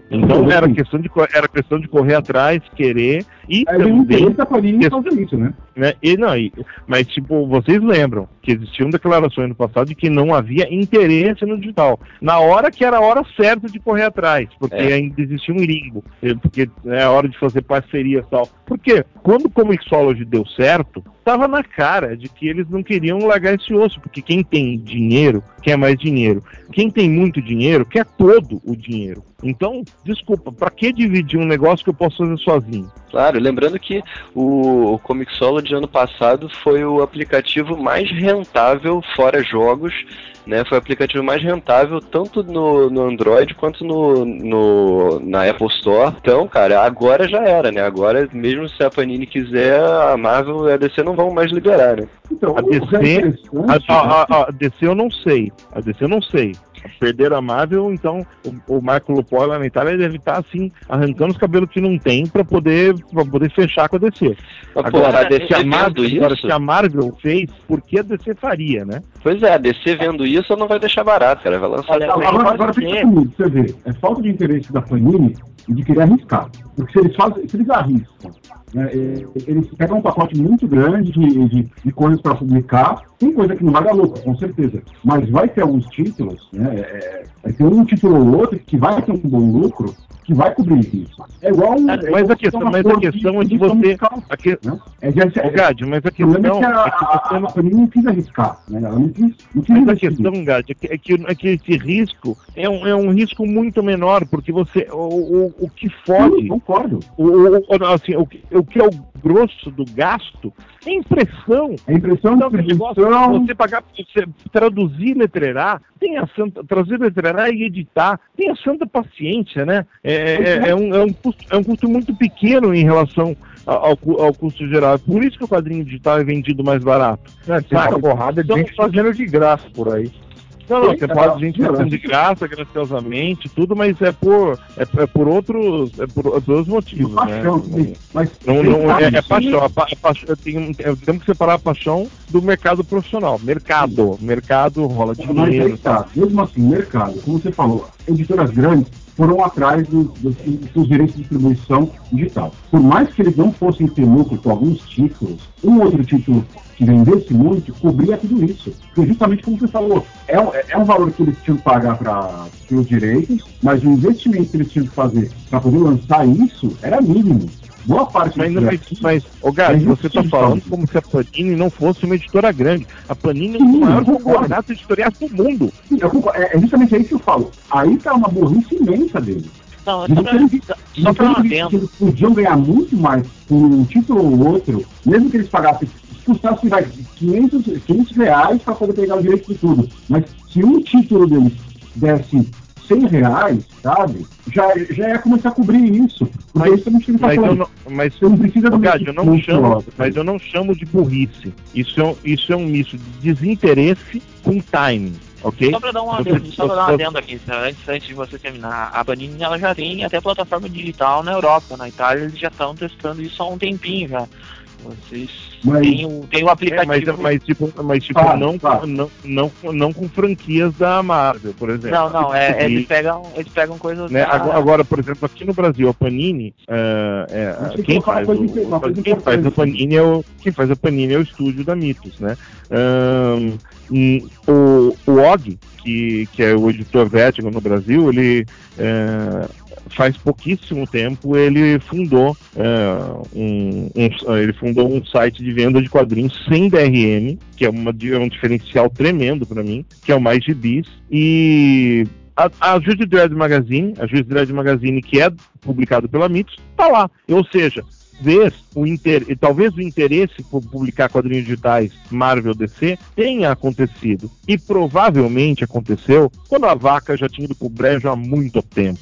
Então era questão de, era questão de correr atrás, querer e é, também... da Panini fazer isso, né? né? E, não, e, mas, tipo, vocês lembram que existiam declarações no passado de que não havia interesse no digital. Na hora que era a hora certa de correr atrás, porque é. ainda existia um limbo, porque é a hora de fazer parcerias e tal. Porque quando o Comixology deu certo, estava na cara de que eles não queriam largar esse osso, porque quem tem dinheiro quer mais dinheiro. Quem tem muito dinheiro quer todo o dinheiro. Então, desculpa, para que dividir um negócio que eu posso fazer sozinho? Claro, lembrando que o, o Comixology ano passado foi o aplicativo mais rentável fora jogos né, foi o aplicativo mais rentável tanto no, no Android quanto no, no, na Apple Store. Então, cara, agora já era, né? Agora, mesmo se a Panini quiser, a Marvel e a DC não vão mais liberar, né? Então, a DC, é a, a, a, a DC eu não sei. A DC eu não sei perderam a Marvel, então o, o Marco Lupol lá na Itália deve estar assim, arrancando os cabelos que não tem para poder, pra poder fechar com a DC. Mas, agora, a DC a Marvel, agora, se a Marvel fez, por que a DC faria, né? Pois é, a DC vendo isso não vai deixar barato, cara. Vai lançar. Olha, agora, agora fica comigo, você vê. É falta de interesse da Panini de querer arriscar. Porque se eles fazem, se eles arriscam né? Eles pegam um pacote muito grande de, de, de coisas para publicar. Tem coisa que não vai dar lucro, com certeza. Mas vai ter alguns títulos, né? É, é vai ter um título ou outro que vai ter um bom lucro que vai cobrir isso. É igual um, é, mas, a questão, mas a questão é de você. Aqui, né? é, de, é, Gad, mas a questão. É que a, a, a, a não quis arriscar. Né? Ela não quis, não quis mas a questão, Gad, é que, é que, é que esse risco é um, é um risco muito menor, porque você. O, o, o que fode. Sim, concordo. O, o, assim, o, o que é o grosso do gasto é impressão. É impressão, então, distribuição. Você pagar, você traduzir, letrerar, tem a santa, traduzir, letrerar e editar, tem a santa paciência, né? É, é, é, um, é, um custo, é um custo muito pequeno em relação ao, ao, custo geral. É por isso que o quadrinho digital é vendido mais barato. É, tem uma porrada de gente fazendo de graça por aí. Não, não, você pode gente fazendo de graça, graciosamente, tudo, mas é por, é, é por outros, é por, é por outros motivos, né? paixão, né? Mas, não, não, é, é paixão, a, a, paixão tem, temos que separar a paixão do mercado profissional. Mercado, mercado rola dinheiro. Mas tá, mesmo assim, mercado, como você falou, editoras grandes foram atrás dos, dos, dos, direitos de distribuição digital. Por mais que eles não fossem ter lucro com alguns títulos, um outro título que vendesse muito cobria tudo isso. Porque justamente como você falou, é, é um valor que eles tinham que pagar para os direitos, mas o investimento que eles tinham que fazer para poder lançar isso era mínimo. Boa parte mas, mas, mas ô Gato, você está falando como se a Panini não fosse uma editora grande. A Panini é o maior conglomerado editorial do mundo. Sim, é, é justamente aí que eu falo. Aí está uma burrice imensa deles. Não, só pra, eles, só pra eles, eles podiam ganhar muito mais com um título ou outro, mesmo que eles pagassem custasse vai, 500, 500 reais para poder pegar o direito de tudo. Mas se um título deles desse 100 reais, sabe? Já, já ia começar a cobrir isso. Mas, isso não mas, eu não, mas você não precisa do Gad, eu não chamo, mas eu não chamo de burrice. Isso é, isso é um misto de desinteresse com timing. Okay? Só para dar um adendo, só pra dar um adendo aqui, antes, antes de você terminar, a Panini ela já tem até plataforma digital na Europa, na Itália eles já estão testando isso há um tempinho já. Vocês mas, têm, o, têm o aplicativo. É, mas, mas, tipo, mas tipo ah, não, tá. não, não, não com franquias da Marvel, por exemplo. Não, não, é, eles, pegam, eles pegam coisas. Né, da... agora, por exemplo, aqui no Brasil, a Panini. Uh, é, quem, faz o, quem faz a Panini é o. Quem faz a Panini é o estúdio da Mitos, né? Um, o, o Og, que, que é o editor Vertigo no Brasil, ele. Uh, faz pouquíssimo tempo ele fundou é, um, um- ele fundou um site de venda de quadrinhos sem DRM, que é, uma, é um diferencial tremendo para mim, que é o Mais Gibis. E a, a Juiz Dredd Magazine, a Juiz Dredd Magazine, que é publicado pela Mitos, tá lá. Ou seja, vez o inter... talvez o interesse por publicar quadrinhos digitais Marvel DC tenha acontecido. E provavelmente aconteceu quando a vaca já tinha ido pro brejo há muito tempo.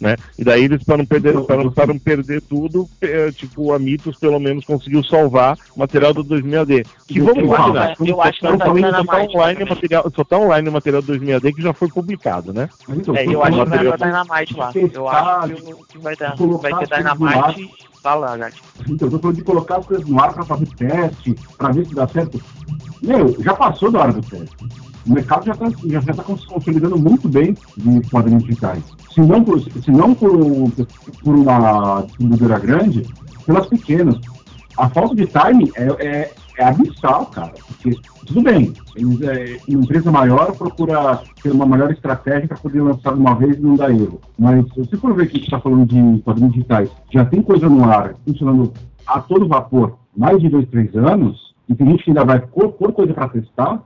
Né? E daí eles, para não perder, para não, para não perder tudo, eh, tipo, a Mitos pelo menos conseguiu salvar o material do 2000AD. Que vamos Eu imaginar, acho- eu acho que só não tá tá só tá mais online material, só tá online o material do 2000AD que já foi publicado, né? Então, É, eu acho que vai material- ter Dynamite lá. Eu acho que vai colocar vai ter Dynamite tá lá, gato. Então, eu tô falando de colocar as coisas no ar para fazer teste, para ver se dá certo. Meu, já passou da hora do teste. O mercado já está já tá se consolidando muito bem de quadrinhos digitais. Se não por, se não por, por uma distribuidora grande, pelas pequenas. A falta de time é, é, é abissal, cara. Porque, tudo bem, eles, é, uma empresa maior procura ter uma melhor estratégia para poder lançar uma vez e não dar erro. Mas se você for ver que a gente está falando de quadrinhos digitais, já tem coisa no ar funcionando a todo vapor mais de dois, três anos, e tem gente que ainda vai pôr coisa para testar,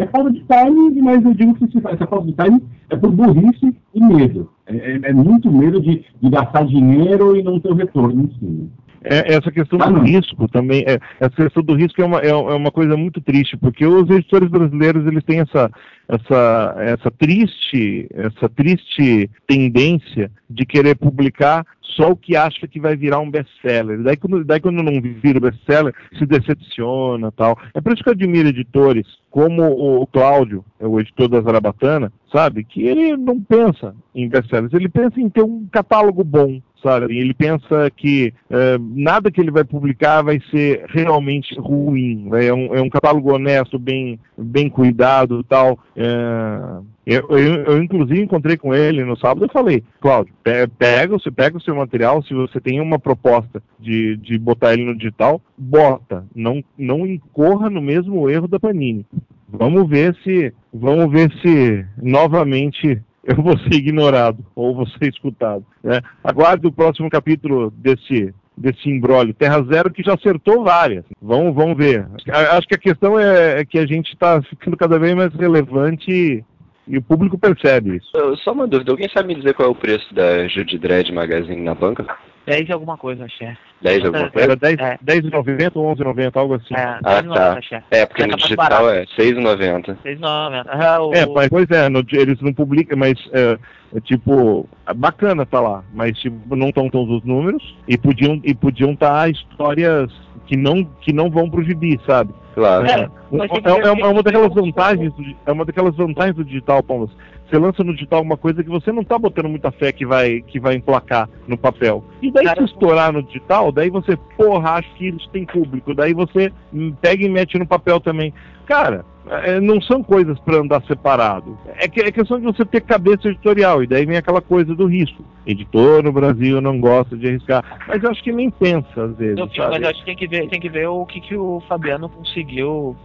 é falta de time, mas eu digo que se- essa falta de time é por burrice e medo. É, é- é muito medo de, de gastar dinheiro e não ter o retorno em cima. É, essa questão do risco também, é, essa questão do risco é uma, é, é uma coisa muito triste, porque os editores brasileiros eles têm essa, essa, essa triste, essa triste tendência de querer publicar só o que acha que vai virar um best-seller. Daí quando, daí quando não vira best-seller, se decepciona tal. É por isso que eu admiro editores como o, o Cláudio, é o editor da Zarabatana, sabe? Que ele não pensa em best-sellers, ele pensa em ter um catálogo bom, sabe? Ele pensa que eh, nada que ele vai publicar vai ser realmente ruim. né? É, um, é um catálogo honesto, bem, bem cuidado tal. Eh, eu, eu, eu, inclusive, encontrei com ele no sábado e falei, Cláudio, pe- pega, pega o seu material, se você tem uma proposta de, de botar ele no digital, bota. Não, não incorra no mesmo erro da Panini. Vamos ver se, vamos ver se novamente eu vou ser ignorado ou vou ser escutado. né? Aguarde o próximo capítulo desse desse embrólio Terra Zero que já acertou várias. Vamos, vamos ver. Acho que a questão é, é que a gente está ficando cada vez mais relevante e, o público percebe isso. Só uma dúvida, alguém sabe me dizer qual é o preço da Judy Dredd Magazine na banca? 10 e alguma coisa, axé. 10 alguma coisa? Era 10 É. 10,90 ou 11,90, algo assim. É, Ah, 10,90, tá. axé. É, porque no digital é 6,90. 6,90. Ah, o- É, mas, pois é, no eles não publicam, mas é, é tipo, é bacana tá lá, mas tipo, não estão todos os números e podiam e podiam estar histórias que não que não vão pro gibi, sabe? Claro. É, É, é uma, é uma que daquelas vantagens do, é uma daquelas vantagens do digital, Paulo. Você lança no digital uma coisa que você não tá botando muita fé que vai que vai emplacar no papel. E daí Cara, se estourar no digital, daí você, porra, acho que eles têm público. Daí você pega e mete no papel também. Cara, é, não são coisas para andar separado. É, que, é questão de você ter cabeça editorial. E daí vem aquela coisa do risco. Editor no Brasil não gosta de arriscar. Mas eu acho que nem pensa às vezes. Sabe? mas eu acho que tem que ver, tem que ver o que, que o Fabiano conseguiu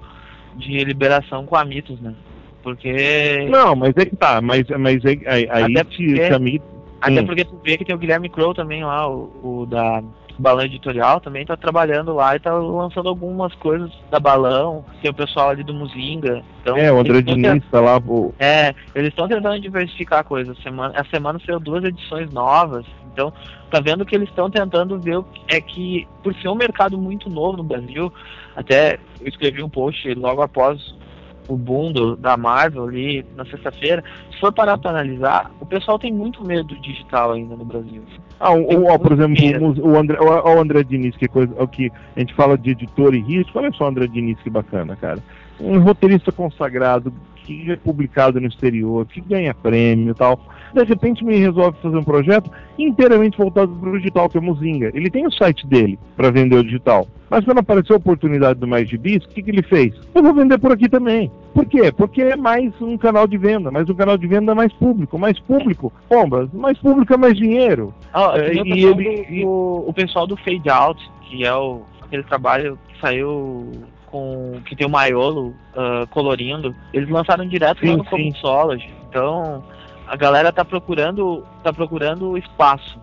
de liberação com a Mitos, né? Porque. Não, mas é que tá. Mas, mas é, aí, aí Até porque- te Até Hum. porque tu vê que tem o Guilherme Crow também lá, o, o da Balão Editorial, também tá trabalhando lá e tá lançando algumas coisas da Balão. Tem o pessoal ali do Muzinga. Então, É, o André Diniz tá lá. O, É, eles estão tentando diversificar a coisa. A semana, a semana saiu duas edições novas. Então, tá vendo que eles estão tentando ver o que- é que, por ser um mercado muito novo no Brasil, até eu escrevi um post logo após o boom do- da Marvel ali na sexta-feira. Se for parar para analisar, o pessoal tem muito medo do digital ainda no Brasil. Ah, o, o- ó, por exemplo, o, o André, o, o André Diniz, que coisa, o que a gente fala de editor e risco, olha só o André Diniz que bacana, cara. Um roteirista consagrado, que é publicado no exterior, que ganha prêmio e tal. De repente me resolve fazer um projeto inteiramente voltado para o digital, que é o Muzinga. Ele tem o site dele para vender o digital. Mas quando apareceu a oportunidade do Mais Gibis, o que, que ele fez? Eu vou vender por aqui também. Por quê? Porque é mais um canal de venda, mais um canal de venda mais público. Mais público, bombas, mais público é mais dinheiro. Ah, É, e ele- do, o, o pessoal do Fade Out, que é o, aquele trabalho que saiu com. que tem o Maiolo ah, colorindo, eles lançaram direto Sim, lá no. Comixology. Então, a galera tá procurando, tá procurando espaço.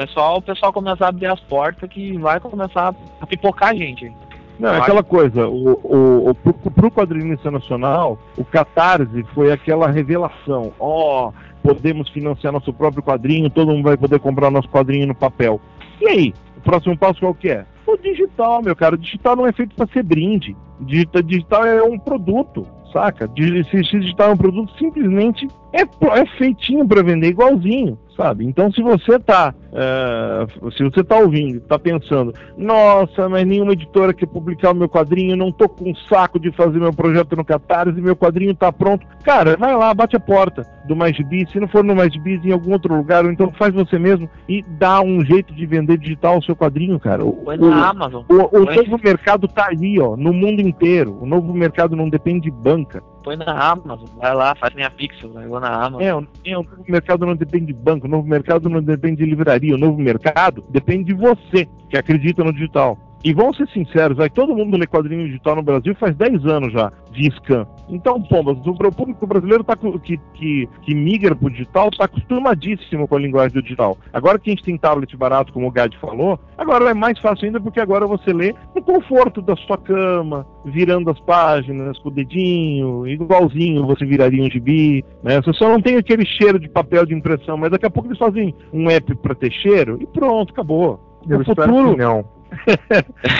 É só o pessoal começar a abrir as portas que vai começar a pipocar gente. Não, é aquela coisa, o, o, o, pro, pro quadrinista nacional, o Catarse foi aquela revelação. Ó, oh, podemos financiar nosso próprio quadrinho, todo mundo vai poder comprar nosso quadrinho no papel. E aí, o próximo passo qual que é? O digital, meu cara. O digital não é feito para ser brinde. Digital, digital é um produto, saca? Digital é um produto simplesmente é, é feitinho para vender igualzinho sabe? Então, se você está uh, se você tá ouvindo, está pensando, nossa, mas nenhuma editora quer publicar o meu quadrinho, não tô com saco de fazer meu projeto no Catarse, meu quadrinho está pronto, cara, vai lá, bate a porta do Mais Bis, se não for no Mais Bis, em algum outro lugar, ou então faz você mesmo e dá um jeito de vender digital o seu quadrinho, cara. O, na Amazon. O, o novo mercado está aí, ó, no mundo inteiro. O novo mercado não depende de banca põe na Amazon, vai lá, faz minha pixel, vai lá na Amazon. É, o, é, o novo mercado não depende de banco, o novo mercado não depende de livraria, o novo mercado depende de você que acredita no digital. E vamos ser sinceros, vai todo mundo lê quadrinho digital no Brasil faz 10 anos já de scan. Então, pombas, o público brasileiro tá, que, que, que migra para o digital está acostumadíssimo com a linguagem do digital. Agora que a gente tem tablet barato, como o Gad falou, agora é mais fácil ainda porque agora você lê no conforto da sua cama, virando as páginas com o dedinho, igualzinho você viraria um gibi. Né? Você só não tem aquele cheiro de papel de impressão, mas daqui a pouco eles fazem um app para ter cheiro e pronto, acabou. Eu no futuro, não.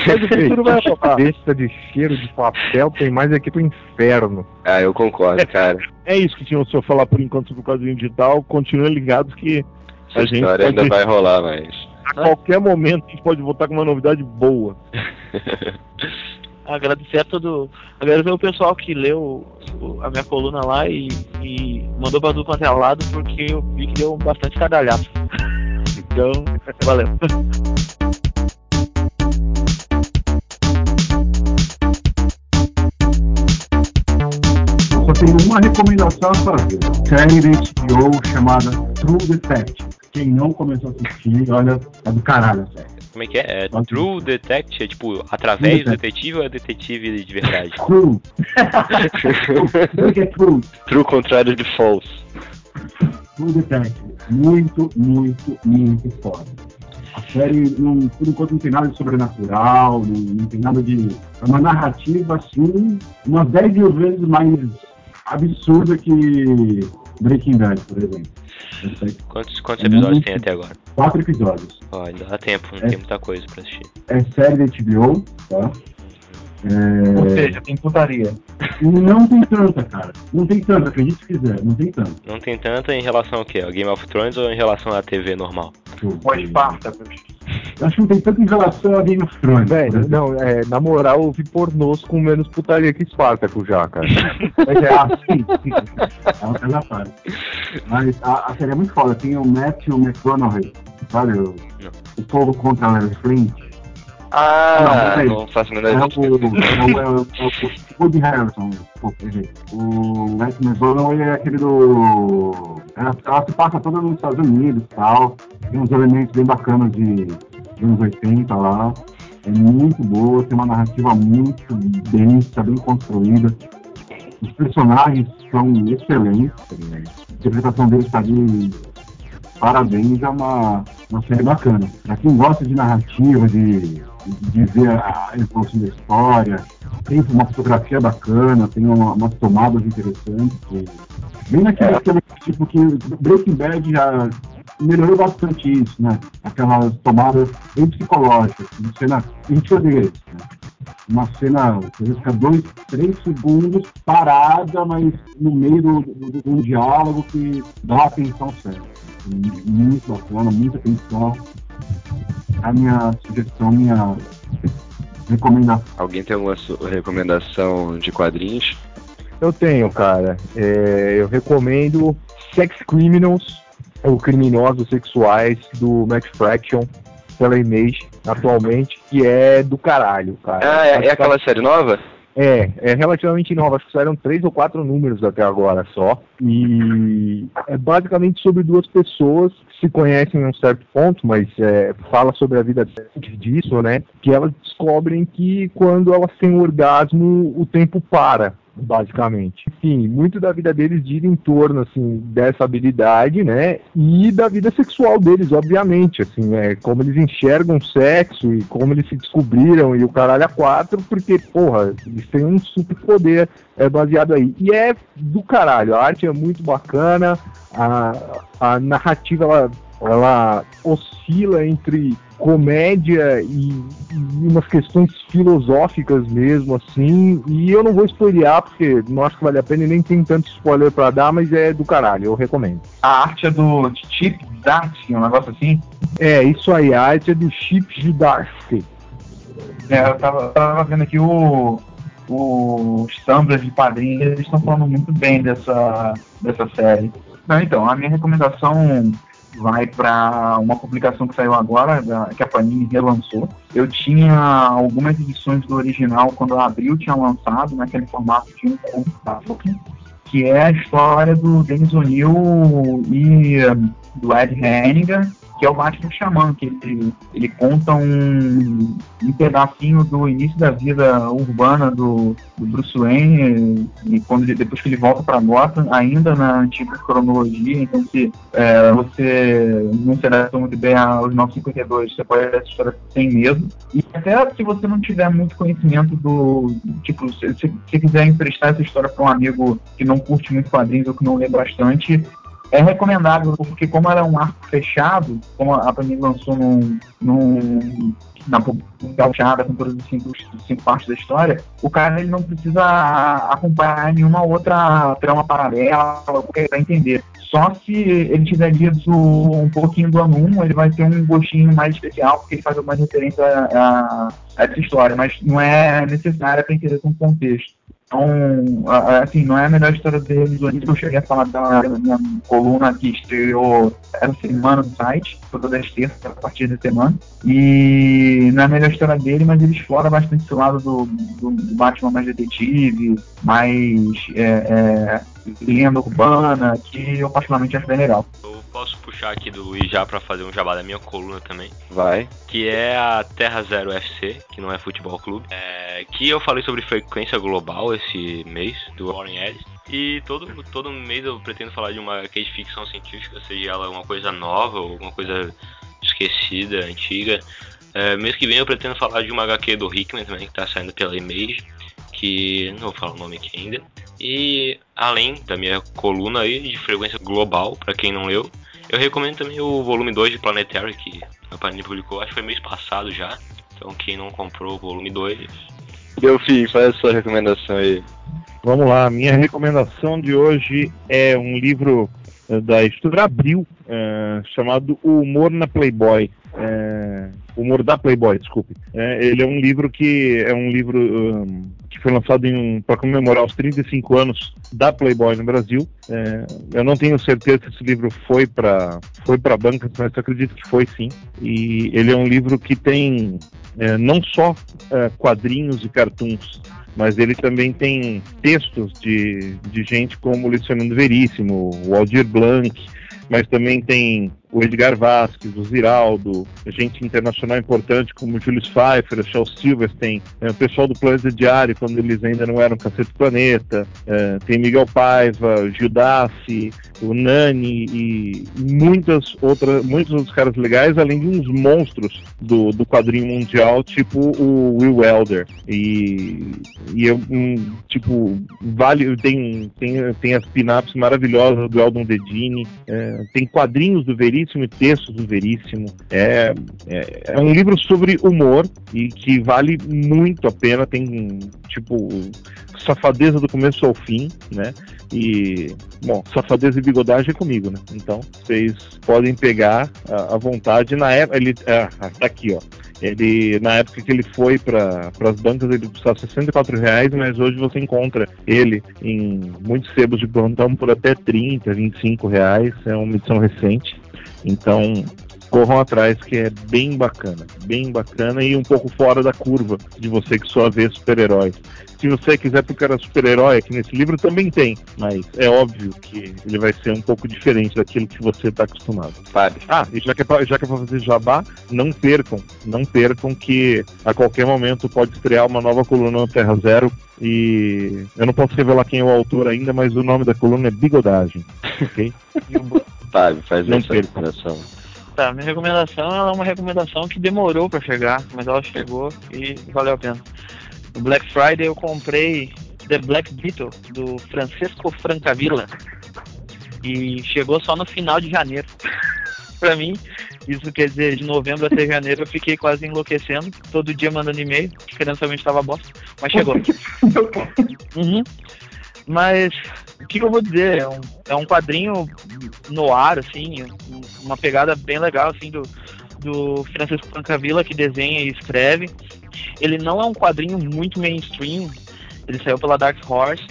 Mas o futuro vai acabar. Besta de cheiro de papel tem mais aqui pro inferno. Ah, eu concordo, cara. É isso que tinha o senhor falar por enquanto sobre o quadrinho digital. Continue ligados que Essa a gente história pode... ainda vai rolar, mas. A qualquer momento a gente pode voltar com uma novidade boa. agradecer a todo. Agradecer o pessoal que leu a minha coluna lá e, e mandou pra tudo quanto é lado, porque eu vi que deu bastante cadalhaço. então, valeu. Só tenho uma recomendação a fazer. Série da HBO chamada True Detective. Quem não começou a assistir, olha, é do caralho a série. Como é que é? é True Detective? É tipo, através do detetive ou é detetive de verdade? True. Que é True? True contrário de false. True Detective. Muito, muito, muito foda. A série, não, por enquanto, não tem nada de sobrenatural, não, não tem nada de. É uma narrativa, assim, umas 10 mil vezes mais absurda que Breaking Bad, por exemplo. Quantos, quantos episódios tem até agora? Quatro episódios. Ó, ainda dá tempo, não é, tem muita coisa pra assistir. É série da HBO, tá? É... Ou seja, tem putaria. Não tem tanta, cara. Não tem tanta, acredite se quiser, não tem tanta. Não tem tanta em relação ao quê? Ao Game of Thrones ou em relação à TV normal? O Espartacus. Acho que não tem tanto em relação a Game of Thrones. Velho, não, é, na moral, eu vi pornôs com menos putaria que Espartaco já, cara. Mas é assim, sim. É uma coisa parte. Mas a, a série é muito foda. Tem o Matthew McConaughey, sabe? O, o povo contra a Larry Flint. Ah, não, não faço a menor ideia. É o, o Woody Harrison. O Matthew McConaughey é aquele do... Ela, se passa toda nos Estados Unidos e tal. Tem uns elementos bem bacanas de, de uns 80 lá. É muito boa, tem uma narrativa muito densa, bem construída. Os personagens são excelentes. A interpretação deles está de parabéns, é uma, uma série bacana. Para quem gosta de narrativa, de, de ver a evolução da história, tem uma fotografia bacana, tem uma, umas tomadas interessantes. Bem naquele é. tipo que Breaking Bad já melhorou bastante isso, né? Aquelas tomadas bem psicológicas, uma cena, a gente odeia isso, né? Uma cena, você fica dois, três segundos parada, mas no meio do, do, do, do diálogo que dá atenção certa. Muito bacana, muita atenção. A minha sugestão, minha recomendação. Alguém tem alguma recomendação de quadrinhos? Eu tenho, cara. É, eu recomendo Sex Criminals ou Criminosos Sexuais do Max Fraction pela Image atualmente, que é do caralho, cara. Ah, é, é aquela série nova? É, é relativamente nova, acho que saíram três ou quatro números até agora só. E é basicamente sobre duas pessoas que se conhecem em um certo ponto, mas é, fala sobre a vida disso, né? Que elas descobrem que quando elas têm orgasmo, o tempo para. Basicamente. Enfim, muito da vida deles gira em torno, assim, dessa habilidade, né, e da vida sexual deles, obviamente, assim, é como eles enxergam sexo e como eles se descobriram e o caralho a quatro, porque, porra, eles têm um super poder é, baseado aí. E é do caralho, a arte é muito bacana, a, a narrativa, ela, ela oscila entre comédia e, e, umas questões filosóficas mesmo, assim. E eu não vou spoilear, porque não acho que vale a pena e nem tem tanto spoiler para dar, mas é do caralho, eu recomendo. A arte é do Chip Zdarsky, um negócio assim? É, isso aí, a arte é do Chip Zdarsky. É, eu tava, tava vendo aqui o, os tumblers de padrinhos, eles estão falando muito bem dessa, dessa série. Não, então, a minha recomendação vai para uma publicação que saiu agora, da, que a Panini relançou. Eu tinha algumas edições do original quando eu abri, eu tinha lançado naquele formato de um conto, que é a história do Dennis O'Neill e do Ed Hennigan, que é o Batman Xamã, que ele, ele conta um, um pedacinho do início da vida urbana do, do Bruce Wayne, e quando ele, depois que ele volta para Gotham, ainda na antiga cronologia, então se é, você não se adapta muito bem aos 952, você pode ler essa história sem medo. E até se você não tiver muito conhecimento do, tipo, se, se, se quiser emprestar essa história para um amigo que não curte muito quadrinhos ou que não lê bastante, é recomendável, porque como ela é um arco fechado, como a Panini lançou num, num, na gauchada com todas as cinco, cinco partes da história, o cara ele não precisa acompanhar nenhuma outra trama paralela para entender. Só se ele tiver lido um pouquinho do ano ele vai ter um gostinho mais especial, porque ele faz alguma referência a, a, a essa história, mas não é necessária para entender com contexto. Então, assim, não é a melhor história do revisionismo. Eu cheguei a falar da minha coluna que estreou essa semana no site, todas as terças, a partir da semana. E não é a melhor história dele, mas ele explora bastante esse lado do, do, do Batman mais detetive, mais é, é, lenda urbana, que eu particularmente acho bem legal. Eu posso puxar aqui do Luiz já para fazer um jabá da minha coluna também. Vai. Que é a Terra Zero FC, que não é futebol clube. É, que eu falei sobre frequência global esse mês, do Warren Ellis. E todo, todo mês eu pretendo falar de uma case de ficção científica, seja ela uma coisa nova ou alguma coisa esquecida, antiga. É, mês que vem eu pretendo falar de uma HQ do Hickman também, que tá saindo pela Image, que não vou falar o nome aqui ainda. E além da minha coluna aí de frequência global, para quem não leu, eu recomendo também o volume 2 de Planetary, que a Panini publicou, acho que foi mês passado já. Então quem não comprou o volume 2. Delfim, faz a sua recomendação aí. Vamos lá, minha recomendação de hoje é um livro uh, da editora Abril, uh, chamado O Humor na Playboy. Uh, Humor da Playboy, desculpe. ele é um livro que é um livro um, foi lançado para comemorar os 35 anos da Playboy no Brasil. É, eu não tenho certeza se esse livro foi para foi para banca, mas acredito que foi sim. E ele é um livro que tem é, não só é, quadrinhos e cartoons, mas ele também tem textos de, de gente como Luciano Veríssimo, Waldir Blanc, mas também tem o Edgar Vasquez, o Ziraldo, gente internacional importante como Julius Pfeiffer, o Charles Silverstein, é, o pessoal do Planeta Diário, quando eles ainda não eram Cacete Planeta, é, tem Miguel Paiva, o Gildassi, o Nani e muitas outras, muitos outros caras legais, além de uns monstros do, do quadrinho mundial, tipo o Will Welder. E, e eu, um, tipo, vale, tem, tem, tem as pin-ups maravilhosas do Eldon Dedini, é, tem quadrinhos do Veríssimo e textos do Veríssimo. É, é, é, um livro sobre humor e que vale muito a pena. Tem, tipo, safadeza do começo ao fim, né? E, bom, safadeza e bigodagem é comigo, né? Então, vocês podem pegar à vontade. Na época, ele. Ah, tá aqui, ó. Ele, na época que ele foi para as bancas, ele custava 64 reais, mas hoje você encontra ele em muitos sebos de plantão por até 30, 25 reais. É uma edição recente. Então, corram atrás, que é bem bacana, bem bacana e um pouco fora da curva de você que só vê super-heróis. Se você quiser procurar super-herói aqui nesse livro, também tem, mas é óbvio que ele vai ser um pouco diferente daquilo que você está acostumado. Fábio. Ah, e já que, é pra, já que é pra fazer jabá, não percam, não percam que a qualquer momento pode estrear uma nova coluna no Terra Zero e eu não posso revelar quem é o autor ainda, mas o nome da coluna é Bigodagem, ok? Fábio, faz Não essa perca. Tá, minha recomendação é uma recomendação que demorou pra chegar, mas ela chegou e valeu a pena. No Black Friday eu comprei The Black Beetle, do Francisco Francavilla. E chegou só no final de janeiro. pra mim, isso quer dizer, de novembro até janeiro eu fiquei quase enlouquecendo, todo dia mandando e-mail, querendo saber onde tava a bosta, mas chegou. Uhum. Mas o que, eu vou dizer? É um, é um quadrinho no ar, assim, um- uma pegada bem legal, assim, do, do Francisco Francavilla, que desenha e escreve. Ele não é um quadrinho muito mainstream, ele saiu pela Dark Horse,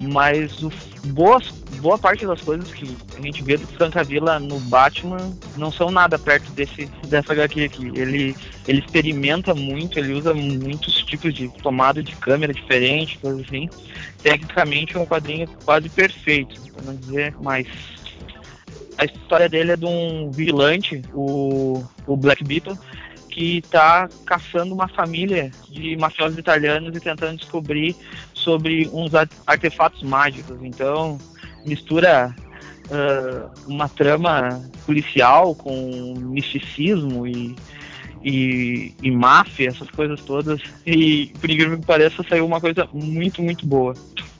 mas o, boas, boa parte das coisas que a gente vê do Francavilla no Batman não são nada perto desse, dessa HQ aqui. Ele, ele experimenta muito, ele usa muitos tipos de tomada de câmera diferente, coisas assim. Tecnicamente é um quadrinho quase perfeito, para não dizer mais. A história dele é de um vigilante, o, o Black Beetle, que está caçando uma família de mafiosos italianos e tentando descobrir sobre uns ar- artefatos mágicos. Então, mistura ah, uma trama policial com misticismo e, e, e máfia, essas coisas todas. E, por incrível que pareça, saiu uma coisa muito, muito boa.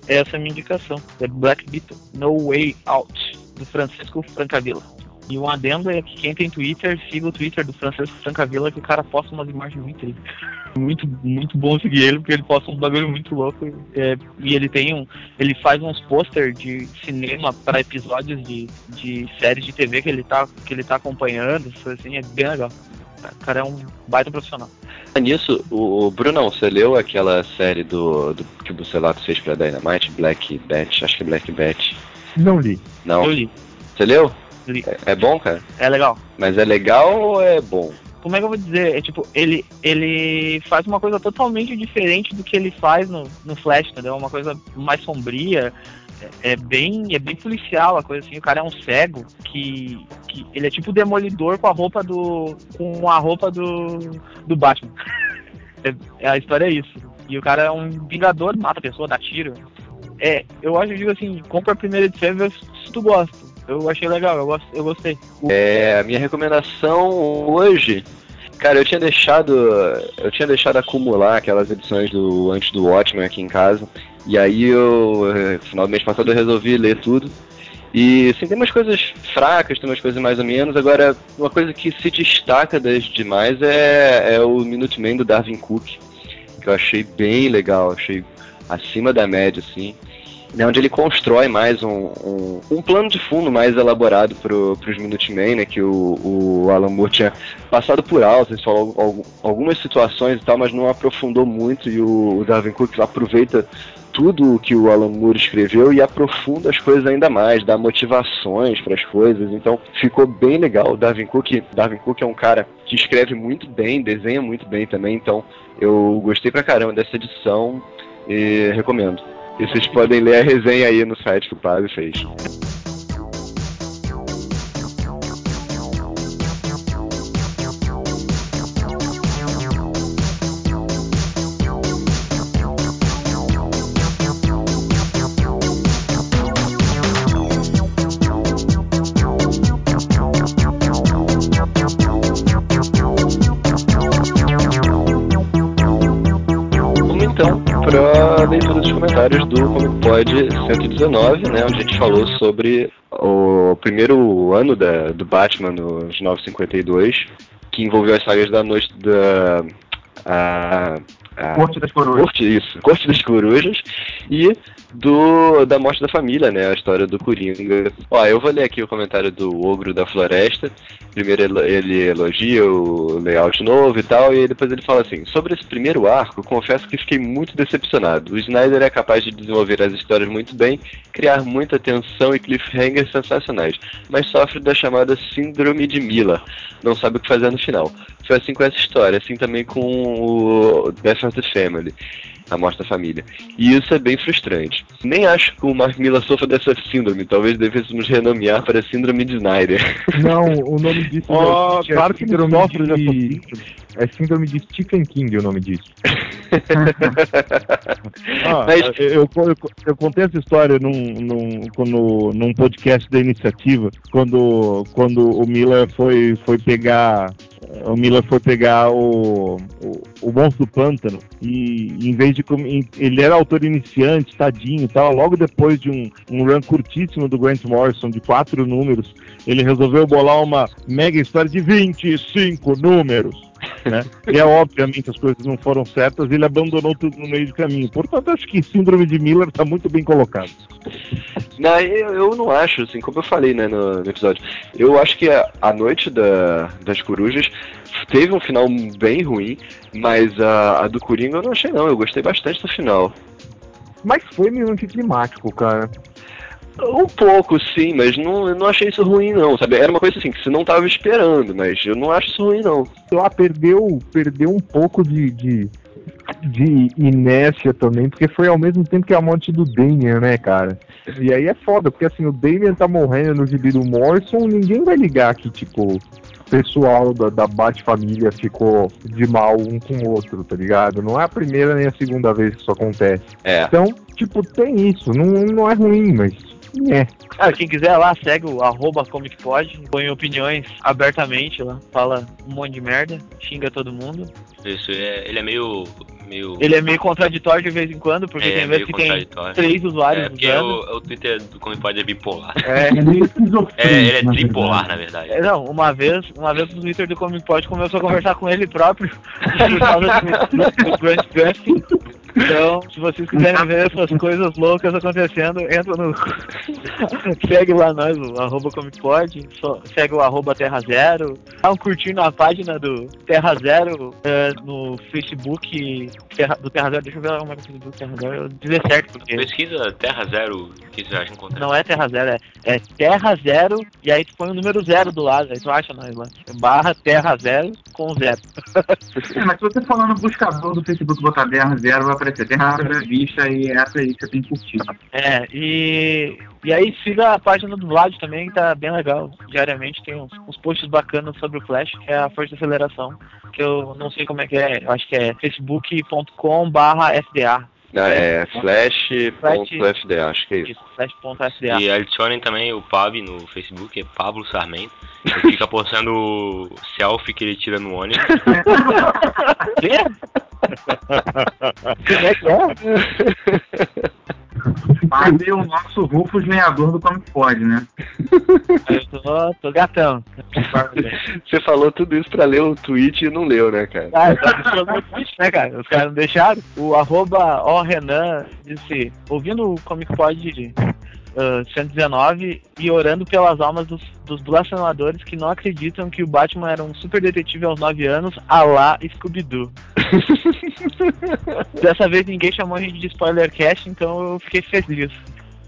Essa é a minha indicação. The Black Beetle, No Way Out, do Francisco Francavilla. E um adendo é que quem tem Twitter, siga o Twitter do Francisco Francavilla, que o cara posta umas imagens muito tristes. Muito, muito bom seguir ele, porque ele posta um bagulho muito louco. é, e ele tem um. Ele faz uns pôster de cinema para episódios de, de séries de TV que ele tá, que ele tá acompanhando. isso Assim, é bem legal. O cara é um baita profissional. Nisso, o, o Brunão, você leu aquela série do, do que o Bucelato fez pra Dynamite, Black Bat, acho que é Black Bat. Não li. Não, Eu li. você leu? É, é bom, cara? É legal. Mas é legal ou é bom? como é que eu vou dizer? É tipo, ele, ele faz uma coisa totalmente diferente do que ele faz no, no Flash, entendeu? Uma coisa mais sombria. É, é bem, é bem policial a coisa assim. O cara é um cego que, que ele é tipo demolidor com a roupa do com a roupa do do Batman. É, a história é isso. E o cara é um vingador, mata a pessoa, dá tiro. É, eu acho, eu digo assim, compra a primeira edição e vê se tu gosta. Eu achei legal, eu, gost, eu gostei. É, a minha recomendação hoje, cara, eu tinha deixado, eu tinha deixado acumular aquelas edições do antes do Watchmen aqui em casa. E aí eu, eh, final do mês passado eu resolvi ler tudo. E assim, tem umas coisas fracas, tem umas coisas mais ou menos. Agora, uma coisa que se destaca das demais é, é o Minuteman do Darwin Cook, que eu achei bem legal, achei acima da média, assim né, onde ele constrói mais um, um, um plano de fundo mais elaborado para os Minutemen, né, que o, o Alan Moore tinha passado por alto, ele falou al- algumas situações e tal, mas não aprofundou muito, e o, o Darwin Cook aproveita tudo o que o Alan Moore escreveu e aprofunda as coisas ainda mais, dá motivações para as coisas, então ficou bem legal. O Darwin Cook, Darwin Cook é um cara que escreve muito bem, desenha muito bem também, então eu gostei pra caramba dessa edição e recomendo. E vocês podem ler a resenha aí no site que o Pablo fez. A leitura dos comentários do Comic Pod 119, né, onde a gente falou sobre o primeiro ano da, do Batman nos 952, que envolveu as sagas da noite da. A, a, Corte das Coroas. Corte, isso, Corte das Corujas. E do da morte da família, né? A história do Coringa. Ó, eu vou ler aqui o comentário do Ogro da Floresta. Primeiro ele, elogia o layout novo e tal, e depois ele fala assim: Sobre esse primeiro arco, confesso que fiquei muito decepcionado. O Snyder é capaz de desenvolver as histórias muito bem, criar muita tensão e cliffhangers sensacionais, mas sofre da chamada Síndrome de Miller. Não sabe o que fazer no final. Foi assim com essa história, assim também com o Death of the Family a morte da família. E isso é bem frustrante. Nem acho que o Mark Miller sofra dessa síndrome. Talvez devêssemos renomear para síndrome de Snyder. Não, o nome disso Ó, é, claro que ele síndrome sofre de, dessa síndrome. É síndrome de Stephen King o nome disso. Ah, Mas- eu, eu, eu- contei essa história num, num, num podcast da iniciativa, quando, quando o Miller foi, foi pegar. O Miller foi pegar o, o, o monstro do pântano e em vez de. Ele era autor iniciante, tadinho e tal. Logo depois de um, um run curtíssimo do Grant Morrison, de quatro números, ele resolveu bolar uma mega história de 25 números né? E é obviamente as coisas não foram certas, ele abandonou tudo no meio do caminho. Portanto, acho que síndrome de Miller está muito bem colocado. Não, eu, eu não acho, assim, como eu falei né, no, no episódio, eu acho que a, a noite da, das corujas teve um final bem ruim, mas a, a do Coringa eu não achei não, eu gostei bastante do final. Mas foi meio anticlimático, cara. Um pouco, sim, mas não, eu não achei isso ruim não, sabe? Era uma coisa assim que você não tava esperando, mas eu não acho isso ruim não. Lá perdeu, perdeu um pouco de, de, de inércia também, porque foi ao mesmo tempo que a morte do Damian, né, cara? E aí é foda, porque assim, o Damian tá morrendo no gibi do Morrison, ninguém vai ligar que, tipo, o pessoal da, da Bat-família ficou de mal um com o outro, tá ligado? Não é a primeira nem a segunda vez que isso acontece. É. Então, tipo, tem isso. Não, não é ruim, mas. É. Cara, quem quiser lá, segue o arroba ComicPod, põe opiniões abertamente lá, fala um monte de merda, xinga todo mundo. Isso, é, ele é meio. meio Ele é meio contraditório de vez em quando, porque é, tem vezes que tem três usuários É, porque usando. o, o Twitter do Como Pode é bipolar. É, É. É, ele é na tripolar, na verdade. É, Não, uma vez, uma vez o Twitter do Comic Pod começou a conversar com ele próprio por causa do, do Grant Gustin. Então, se vocês quiserem ver essas coisas loucas acontecendo, entra no. segue lá nós, o arroba segue o arroba Terra Zero. Dá um curtir na página do Terra Zero é, no Facebook Terra- do Terra Zero. Deixa eu ver como é que é o Facebook Terra Zero. Eu dizer certo, porque. Pesquisa Terra Zero que. Não é Terra Zero, é, é Terra Zero e aí tu põe o número zero do lado, aí tu acha nós lá. Barra Terra Zero com zero. É, mas se você falar no buscador do Facebook botar Terra Zero, vai aparecer Terra Zero Vista e essa aí que você tem que curtir. É, e, e aí siga a página do Vlad também, que tá bem legal. Diariamente tem uns, uns posts bacanas sobre o Flash, que é a Força de Aceleração, que eu não sei como é que é, eu acho que é facebook.com barra FDA. Ah, é flash.fd, acho que é isso. Isso, flash.fda. E adicionem também o Pab no Facebook, é Pablo Sarmento. Ele fica postando selfie que ele tira no ônibus. Como é que é? Fábio é o nosso Rufus lenhador do Comic Pod, né? Eu tô, tô gatão. Você falou tudo isso pra ler o tweet e não leu, né, cara? Ah, tá meu tweet, né, cara? Os caras não deixaram. O arroba o Renan disse, ouvindo o Comic Pod ah, 119 e orando pelas almas dos, dos blasfemadores que não acreditam que o Batman era um super detetive aos 9 anos, a lá Scooby-Doo. Dessa vez ninguém chamou a gente de spoiler cast, então eu fiquei feliz.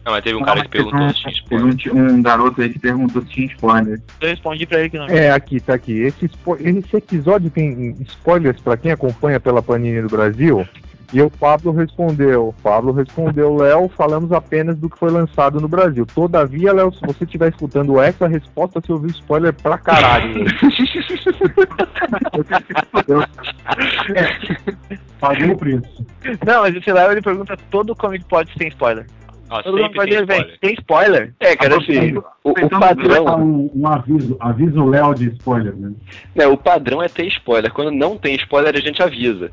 Não, mas teve um Não, cara que perguntou teve um- se tinha Teve spoiler. um, um garoto aí que perguntou se tinha spoiler. Eu respondi pra ele que não. É, aqui, tá aqui. Esse, esse episódio tem spoilers pra quem acompanha pela Panini do Brasil. E o Pablo respondeu. Pablo respondeu, Léo, falamos apenas do que foi lançado no Brasil. Todavia, Léo, se você estiver escutando essa resposta, você ouviu spoiler pra caralho. Paguei o preço. Não, mas esse Léo ele pergunta todo Comic Pod se tem spoiler. Ah, Todo sempre Comic tem Pod vem, spoiler. tem spoiler? É, cara, assim, o, o Dá padrão, um, um aviso, aviso Léo de spoiler, né? né, o padrão é ter spoiler. Quando não tem spoiler, a gente avisa.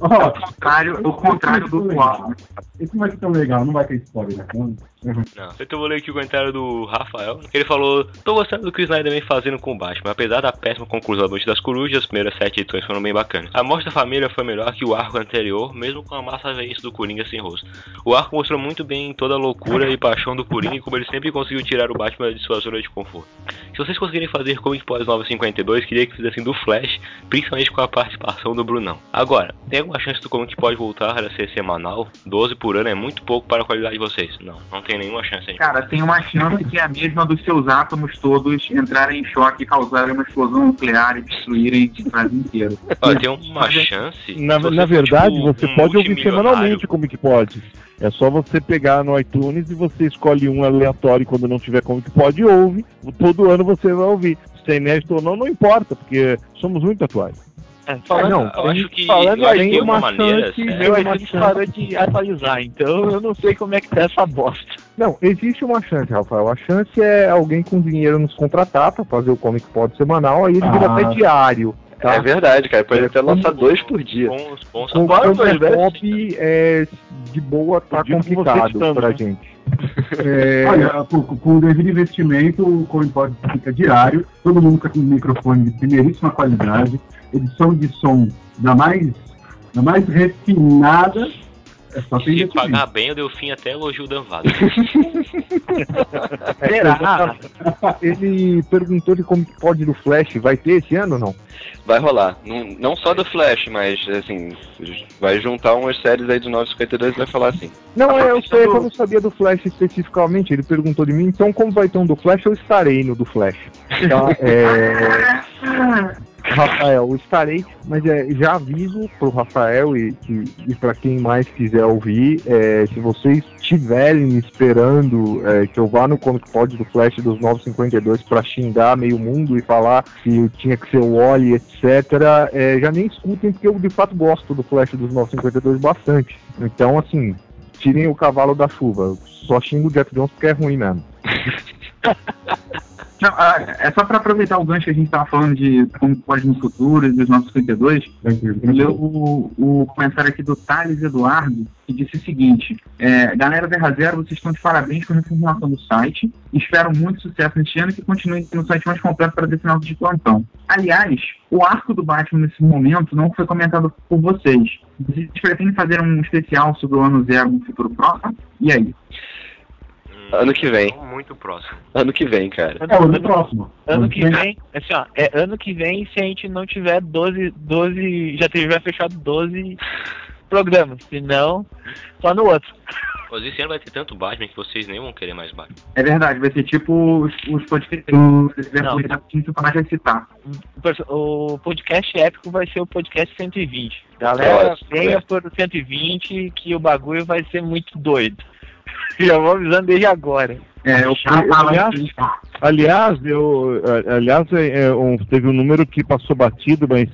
O contrário, o contrário do atual. Esse não vai ser tão legal, não vai ter spoiler, né? Não. Então eu vou ler aqui o comentário do Rafael. Ele falou: Tô gostando do que o Snyder vem fazendo com o Batman. Apesar da péssima conclusão da Noite das Corujas, as primeiras sete edições foram bem bacanas. A morte da família foi melhor que o arco anterior, mesmo com a massa veice do Coringa sem rosto. O arco mostrou muito bem toda a loucura e paixão do Coringa e como ele sempre conseguiu tirar o Batman de sua zona de conforto. Se vocês conseguirem fazer Comic Pós 952, queria que fizessem do Flash, principalmente com a participação do Brunão. Agora, tem alguma chance do Comic pode voltar a ser semanal? 12 por ano é muito pouco para a qualidade de vocês. Não, não tem nenhuma chance aí. Cara, tem uma chance que é a mesma dos seus átomos todos entrarem em choque e causarem uma explosão nuclear e destruírem o planeta inteiro. Olha, tem uma chance. Na, na verdade, tipo, você um pode ouvir semanalmente como que pode. É só você pegar no iTunes e você escolhe um aleatório quando não tiver como que pode ouve. Todo ano você vai ouvir. Se é inédito ou não, não importa, porque somos muito atuais. É, falando, não, eu tem- acho que, falando eu acho aí, que uma maneira. chance é, de- uma atualizar, então eu não sei como é que tá essa bosta. Não, existe uma chance, Rafael. A chance é alguém com dinheiro nos contratar pra fazer o Comic Pod semanal, aí ele vira Ah. até diário. Tá? É verdade, cara. Pode até lançar dois por dia. bons, bons Com o foi, né? pop é, de boa tá complicado estamos, pra né? gente. É, Olha, com, com o devido investimento, o CoinPod fica diário, todo mundo com um microfone de primeiríssima qualidade, edição de som da mais, da mais refinada, é só E se pagar bem, o Delfim até elogia o Dan Vado. Será? ele perguntou de Comic Pod do Flash, vai ter esse ano ou não? Vai rolar. Não, não só do Flash, mas assim, vai juntar umas séries aí do 952 e vai falar assim. Não, é, eu sei, quando- eu não sabia do Flash especificamente. Ele perguntou de mim, então como vai ter um do Flash, eu estarei no do Flash. Tá? É, Rafael, eu estarei, mas é, já aviso pro Rafael e, e, e para quem mais quiser ouvir, é, se vocês estiverem esperando é, que eu vá no Comic Pod do Flash dos 952 para xingar meio mundo e falar que tinha que ser o Wally, etc., é, já nem escutem, porque eu de fato gosto do Flash dos 952 bastante. Então, assim, tirem o cavalo da chuva. Só xingo o Jeff Jones porque é ruim mesmo. Não, ah, é só pra aproveitar o gancho que a gente tava falando de como pode no futuro e dos 952, eu ler o, o comentário aqui do Thales Eduardo, que disse o seguinte: é, Galera Terra Zero, vocês estão de parabéns com a reformulação do site. Espero muito sucesso neste ano e que continue no site mais completo para final de plantão. Aliás, o arco do Batman nesse momento não foi comentado por vocês. Vocês pretendem fazer um especial sobre o ano zero no futuro próximo? E aí? Ano que vem. não Muito próximo. Ano que vem, cara. É o ano próximo. Ano que vem, assim, ó, é ano que vem se a gente não tiver 12, 12 já tiver fechado 12 programas, se não, só no outro. Mas esse ano vai ter tanto Batman que vocês nem vão querer mais Batman. É verdade, vai ser tipo os, os podcasts que o mais vai citar. O podcast épico vai ser o podcast 120. Galera, venha é. por 120 que o bagulho vai ser muito doido. Já vou avisando desde agora. É, eu, aliás, assim, Aliás, eu, aliás, é, é, um- teve um número que passou batido, mas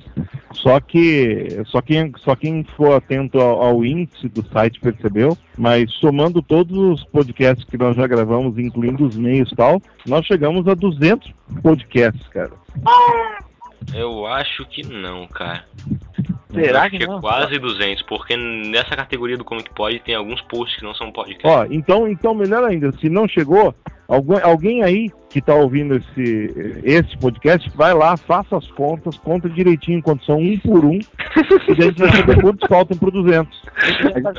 só que só quem, só quem for atento ao, ao índice do site percebeu. Mas somando todos os podcasts que nós já gravamos, incluindo os meios e tal, nós chegamos a 200 podcasts, cara. Eu acho que não, cara. Será acho que que não? é quase 200, porque nessa categoria do Comic Pod tem alguns posts que não são podcast. Ó, então, então melhor ainda, se não chegou, algum, alguém aí que está ouvindo esse, esse podcast, vai lá, faça as contas, conta direitinho quanto são um por um, e a gente vai saber quantos faltam pro 200.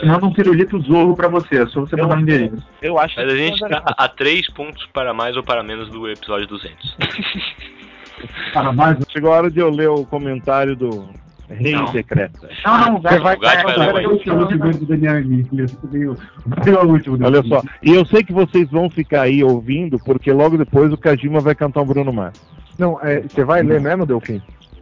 manda um pirulito zorro pra você, é só você Eu- mandar o endereço. Eu acho Mas a gente que tá a 3 pontos para mais ou para menos do episódio 200. Para mais Chegou a hora de eu ler o comentário do Rei Não. Secreta. Não, não, o Você vai- vai- vai- o o Olha só, e eu sei que vocês vão ficar aí ouvindo, porque logo depois o Kajima vai cantar um Bruno Mars. Não, é, você vai ler mesmo, Delfim?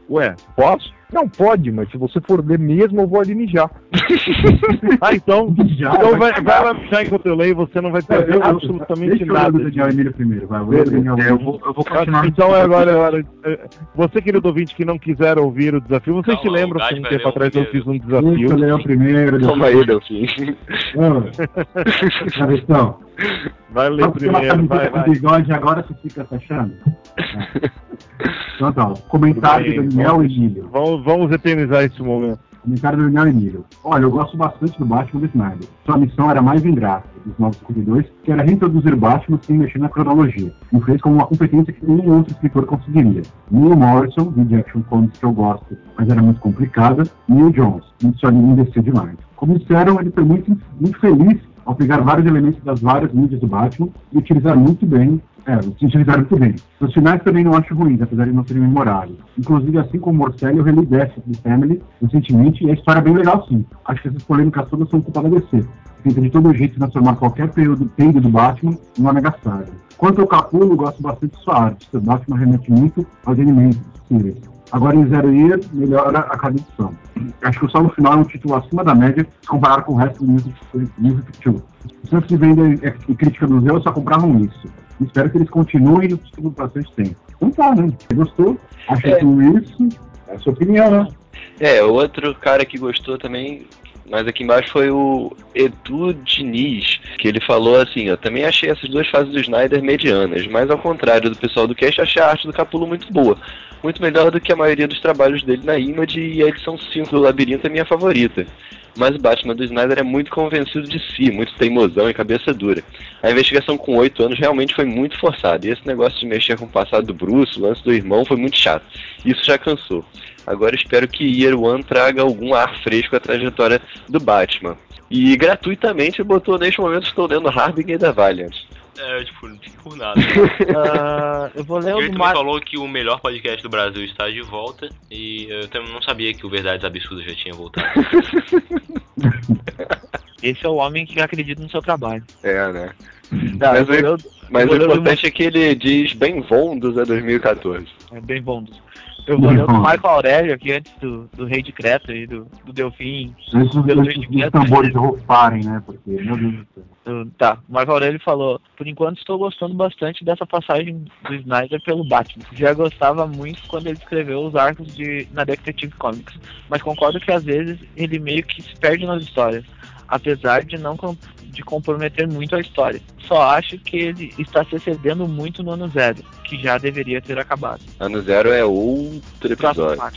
Ué, posso? Não, pode, mas se você for ler mesmo, eu vou ali mijar. Ah, então, Já, então vai, vai vai lá mijar enquanto eu leio e você não vai Eu- perder eu- eu- absolutamente deixa eu nada. o Daniel Emílio primeiro, vai. eu Daniel É, eu vou, eu vou continuar. Então é agora, é hora. é, Você, querido ouvinte, que não quiser ouvir o desafio, vocês Calma, se lembram que um tempo atrás eu fiz um Deixa eu desafio. ler o primeiro. Toma aí, Delfim. Ah, Cabeção, Vai ler Só primeiro, vai, com vai. bigode agora você fica se achando? Então tá, comentário do Daniel vamos. Emílio. Vamos, vamos eternizar esse momento. Comentário do Daniel Emílio. Olha, eu gosto bastante do Batman do Snyder. Sua missão era mais ingrata dos 952, que era reintroduzir Batman sem mexer na cronologia. E fez como uma competência que nenhum outro escritor conseguiria. Neil Morrison, de Action Comics que eu gosto, mas era muito complicada. Neil Jones, isso ali me desceu demais. Como disseram, ele foi muito, muito feliz ao pegar vários elementos das várias mídias do Batman e utilizar muito bem é, se utilizaram muito bem. Os finais também não acho ruins, apesar de não serem memoráveis. Inclusive, assim como Morcelli, eu reli Death de Family recentemente e a história é bem legal sim. Acho que essas polêmicas todas são culpa da DC. Tenta de todo jeito transformar qualquer período peido do Batman em uma mega saga. Quanto ao Capulo, gosto bastante de sua arte. Seu Batman remete muito aos elementos possíveis. Agora em Zero Year, melhora a cada edição. Acho que o Solo Final é um título acima da média se comparar com o resto do Music, Music 2. Os centros de venda e crítica do Zé só compravam isso. Espero que eles continuem no por bastante tempo. Então tá, né? Você gostou? Acho É. que isso é a sua opinião, né? É, outro cara que gostou também, mas aqui embaixo foi o Edu Diniz, que ele falou assim, eu também achei essas duas fases do Snyder medianas, mas ao contrário do pessoal do Cast, achei a arte do Capulo muito boa. Muito melhor do que a maioria dos trabalhos dele na Image e a edição 5 do Labirinto é minha favorita. Mas o Batman do Snyder é muito convencido de si, muito teimosão e cabeça dura. A investigação com 8 anos realmente foi muito forçada, e esse negócio de mexer com o passado do Bruce, o lance do irmão, foi muito chato. Isso já cansou. Agora espero que Year One traga algum ar fresco à trajetória do Batman. E gratuitamente botou neste momento estou lendo Harbinger da Valiant. É, tipo, por nada. Ah, eu vou ler o Ele também falou que o melhor podcast do Brasil está de volta. E eu também não sabia que o Verdades Absurdas já tinha voltado. Esse é o homem que acredita no seu trabalho. É, né? Tá, Mas eu vou eu- o- Mas importante é que ele diz bem vondos a 2014. É bem bom. Eu o do Marco Aurélio aqui antes do, do Rei de Creta e do, do Delfim. Antes antes jeito dos que é. tambores rufarem, né? Porque, meu Deus do céu. do- Tá, o Marco Aurélio falou: Por enquanto estou gostando bastante dessa passagem do Snyder pelo Batman. Já gostava muito quando ele escreveu os arcos de, na Detective Comics, mas concordo que às vezes ele meio que se perde nas histórias, apesar de não de comprometer muito a história. Só acho que ele está se excedendo muito no ano zero, que já deveria ter acabado. Ano Zero é outro Próximo episódio. arco.